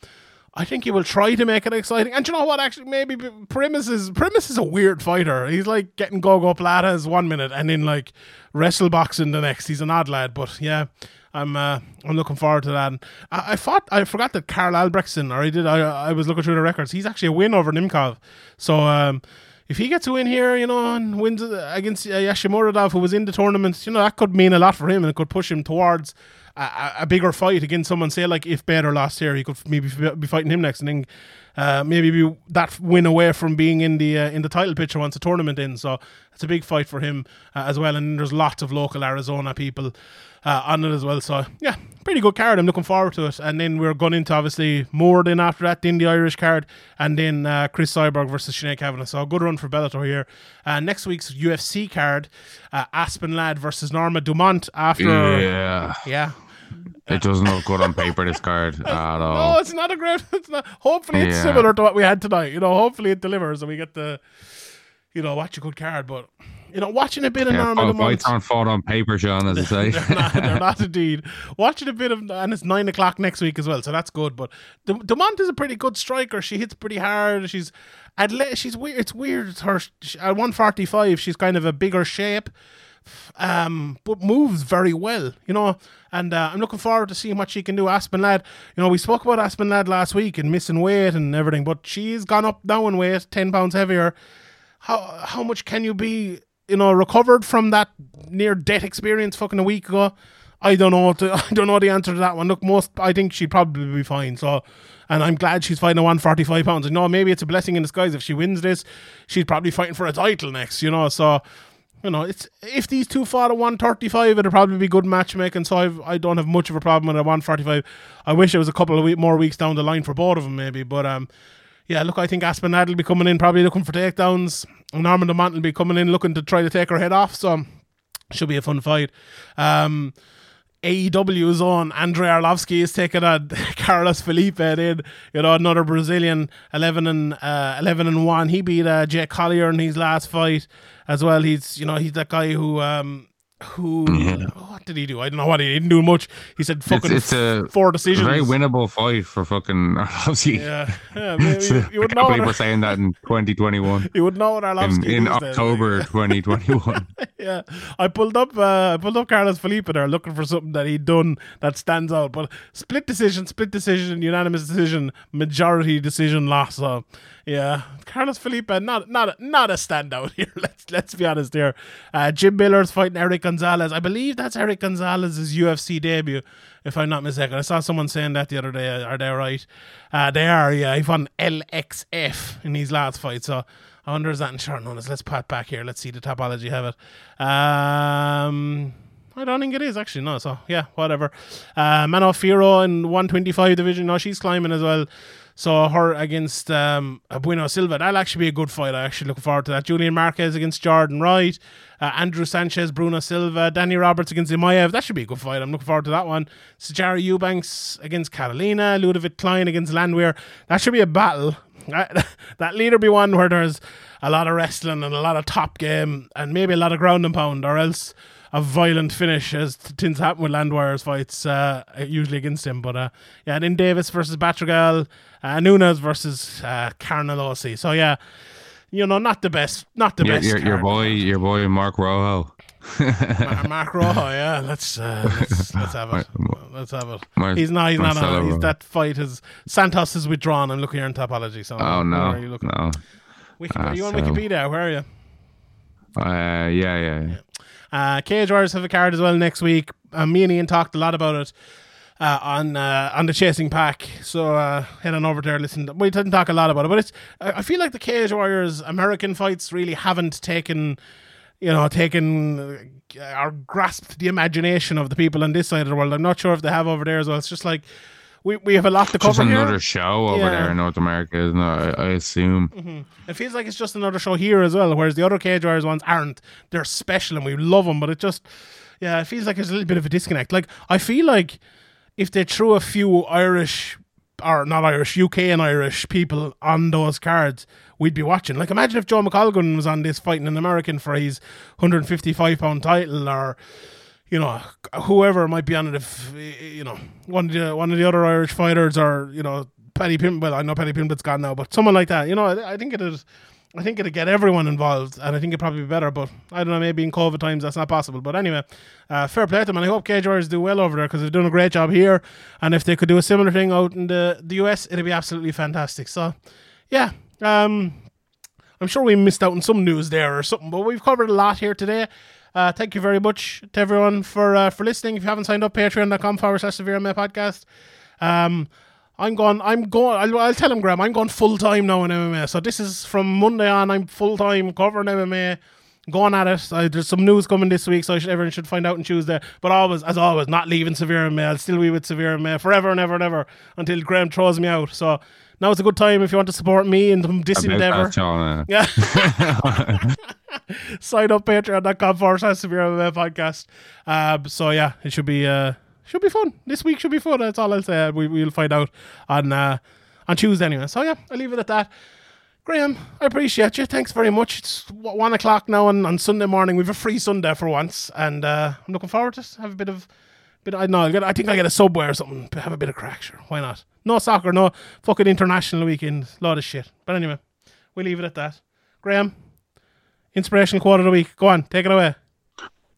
I think he will try to make it exciting. And you know what? Actually, maybe Primus is Primus is a weird fighter. He's like getting gogoplatas one minute and then like wrestle boxing the next. He's an odd lad, but yeah. I'm uh, I'm looking forward to that. I, I thought I forgot that Karl Albrektsen, or I did. I I was looking through the records. He's actually a win over Nemkov. So um, if he gets a win here, you know, and wins against uh, Yagshimuradov, who was in the tournament, you know, that could mean a lot for him and it could push him towards a, a bigger fight against someone. Say like if Bader lost here, he could maybe be fighting him next, and then uh, maybe be that win away from being in the uh, in the title picture once the tournament ends. So it's a big fight for him uh, as well. And there's lots of local Arizona people uh, on it as well. So yeah, pretty good card. I'm looking forward to it. And then we're going into obviously more than after that, then the Irish card, and then uh, Cris Cyborg versus Sinead Kavanagh. So a good run for Bellator here. Uh, next week's UFC card, uh, Aspen Ladd versus Norma Dumont. After Yeah, yeah. it doesn't look good on paper. This card at all. No, it's not a great. It's not. Hopefully, it's Yeah. similar to what we had tonight. You know, hopefully it delivers and we get the, you know, watch a good card. But you know, watching a bit of Yeah, Norma fight- Dumont. fights aren't fought on paper, Sean, as I say. they're, not, they're not indeed. Watching a bit of, and it's nine o'clock next week as well, so that's good. But De- Dumont is a pretty good striker. She hits pretty hard. She's She's weird. It's weird. Her she- at one forty five. She's kind of a bigger shape, um, but moves very well. You know, and uh, I'm looking forward to seeing what she can do. Aspen Ladd. You know, we spoke about Aspen Ladd last week and missing weight and everything, but she's gone up now in weight, ten pounds heavier. How how much can you be? You know, recovered from that near death experience fucking a week ago. I don't know. To, I don't know the answer to that one. Look, most I think she'd probably be fine. So, and I'm glad she's fighting a 145 pounds. And no, maybe it's a blessing in disguise. If she wins this, she's probably fighting for a title next. You know, so you know, it's if these two fought at 135, it'd probably be good matchmaking. So I've, I don't have much of a problem with a 145. I wish it was a couple of week, more weeks down the line for both of them, maybe. But um, yeah, look, I think Aspen Ladd will be coming in, probably looking for takedowns. Norman Dumont will be coming in, looking to try to take her head off. So should be a fun fight. Um, AEW's own Andrei Arlovsky is taking on Carlos Felipe in, you know, another Brazilian, 11 and uh, 11 and 1. He beat uh, Jake Collier in his last fight as well. He's, you know, he's that guy who um who what did he do? I don't know what he didn't do much. He said fucking it's a four decisions. very winnable fight for fucking Arlovsky. Yeah, yeah. You, you I would can't believe we're saying that in 2021. you would know what In, Arlovsky in then. October 2021. yeah, I pulled up, uh, I pulled up Carlos Felipe there, looking for something that he'd done that stands out. But split decision, split decision, unanimous decision, majority decision loss. So yeah, Carlos Felipe, not not not a standout here. Let's let's be honest here. Uh, Jim Miller's fighting Eric Gonzalez. I believe that's Eric Gonzalez's UFC debut, if I'm not mistaken. I saw someone saying that the other day. Are they right? Uh, they are. Yeah, he fought LXF in his last fight. So. I wonder is that in short notice. Let's pat back here. Let's see the Tapology have it. Um, I don't think it is actually. No, so yeah, whatever. Uh, Manon in 125 division. No, she's climbing as well. So her against um, Bueno Silva. That'll actually be a good fight. I actually looking forward to that. Julian Marquez against Jordan Wright. Uh, Andrew Sanchez, Bruno Silva, Danny Roberts against Imaev. That should be a good fight. I'm looking forward to that one. Sijara Eubanks against Catalina. Ludovic Klein against Landwehr. That should be a battle. That leader be one where there's a lot of wrestling and a lot of top game and maybe a lot of ground and pound, or else a violent finish, as t- tends to happen with Landwehr's fights, uh, usually against him. But uh, yeah, and then Davis versus Batragal, uh, Nunez versus uh, Carnalosi. So yeah, you know, not the best, not the Your, best. your, your boy, your boy Mark Rojo. Mark Rojo, yeah. Let's uh, let's, let's have it. Let's have it. Mar- he's not. He's not. On, he's that fight is Santos is withdrawn. I'm looking here in Tapology. So Oh where no, are you looking? no. Wiki- Ah, you on so- Wikipedia? Where are you? Uh, yeah, yeah. yeah. Uh, Cage Warriors have a card as well next week. Uh, me and Ian talked a lot about it uh, on uh, on the Chasing Pack. So uh, head on over there. Listen, we didn't talk a lot about it, but it's. I feel like the Cage Warriors American fights really haven't taken, you know, taken uh, or grasped the imagination of the people on this side of the world. I'm not sure if they have over there as well. It's just like we, we have a lot to Just cover another here. show over Yeah. there in North America, isn't it? I, I assume. Mm-hmm. It feels like it's just another show here as well, whereas the other Cage Warriors ones aren't. They're special and we love them, but it just, yeah, it feels like there's a little bit of a disconnect. Like, I feel like if they threw a few Irish, or not Irish, UK and Irish people on those cards, we'd be watching. Like, imagine if Joe McColgan was on this fighting an American for his 155 pound title, or you know, whoever might be on it, if you know, one of the one of the other Irish fighters, or you know, Paddy Pimp. Well, I know Paddy Pimblett's gone now, but someone like that. You know, I, I think it'd, I think it'd get everyone involved, and I think it'd probably be better. But I don't know, maybe in COVID times that's not possible. But anyway, uh, fair play to them, and I hope Cage Warriors do well over there because they've done a great job here. And if they could do a similar thing out in the the US, it'd be absolutely fantastic. So, yeah. Um, I'm sure we missed out on some news there or something, but we've covered a lot here today. Uh, thank you very much to everyone for uh, for listening. If you haven't signed up, patreon.com forward slash severe MMA podcast. Um, I'm going, I'm going, I'll, I'll tell him, Graham, I'm going full time now in MMA. So this is from Monday on, I'm full time covering MMA, going at it. There's some news coming this week, so should, everyone should find out on Tuesday. But always, as always, not leaving Severe MMA. I'll still be with Severe MMA forever and ever and ever until Graham throws me out. So now is a good time if you want to support me in this About endeavor. that, uh, Yeah. Sign up patreon.com forward slash severe MMA podcast. Um, so yeah, it should be uh should be fun. This week should be fun. That's all I'll say. We we'll find out on uh on Tuesday anyway. So yeah, I'll leave it at that. Graham, I appreciate you. Thanks very much. It's one o'clock now on, on Sunday morning. We've a free Sunday for once, and uh, I'm looking forward to it. Have a bit of, bit. I know. I'll get, I think I get a subway or something. Have a bit of crack. Sure, why not? No soccer, no fucking international weekend. Lot of shit. But anyway, we'll leave it at that. Graham, inspirational quote of the week. Go on, take it away.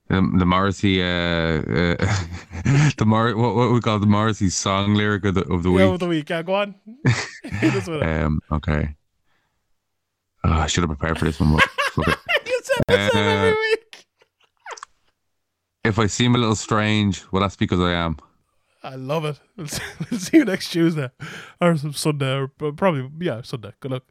the, the Morrissey, uh, uh, the Mor- what, what we call the Morrissey song lyric of the, of the Yeah, week. of the week. Yeah, go on. Hit us with it. Um, okay. Oh, I should have prepared for this one. but it. you said this every uh, week. If I seem a little strange, well, that's because I am. I love it. We'll see, you next Tuesday or some Sunday, or uh, probably yeah Sunday. Good luck.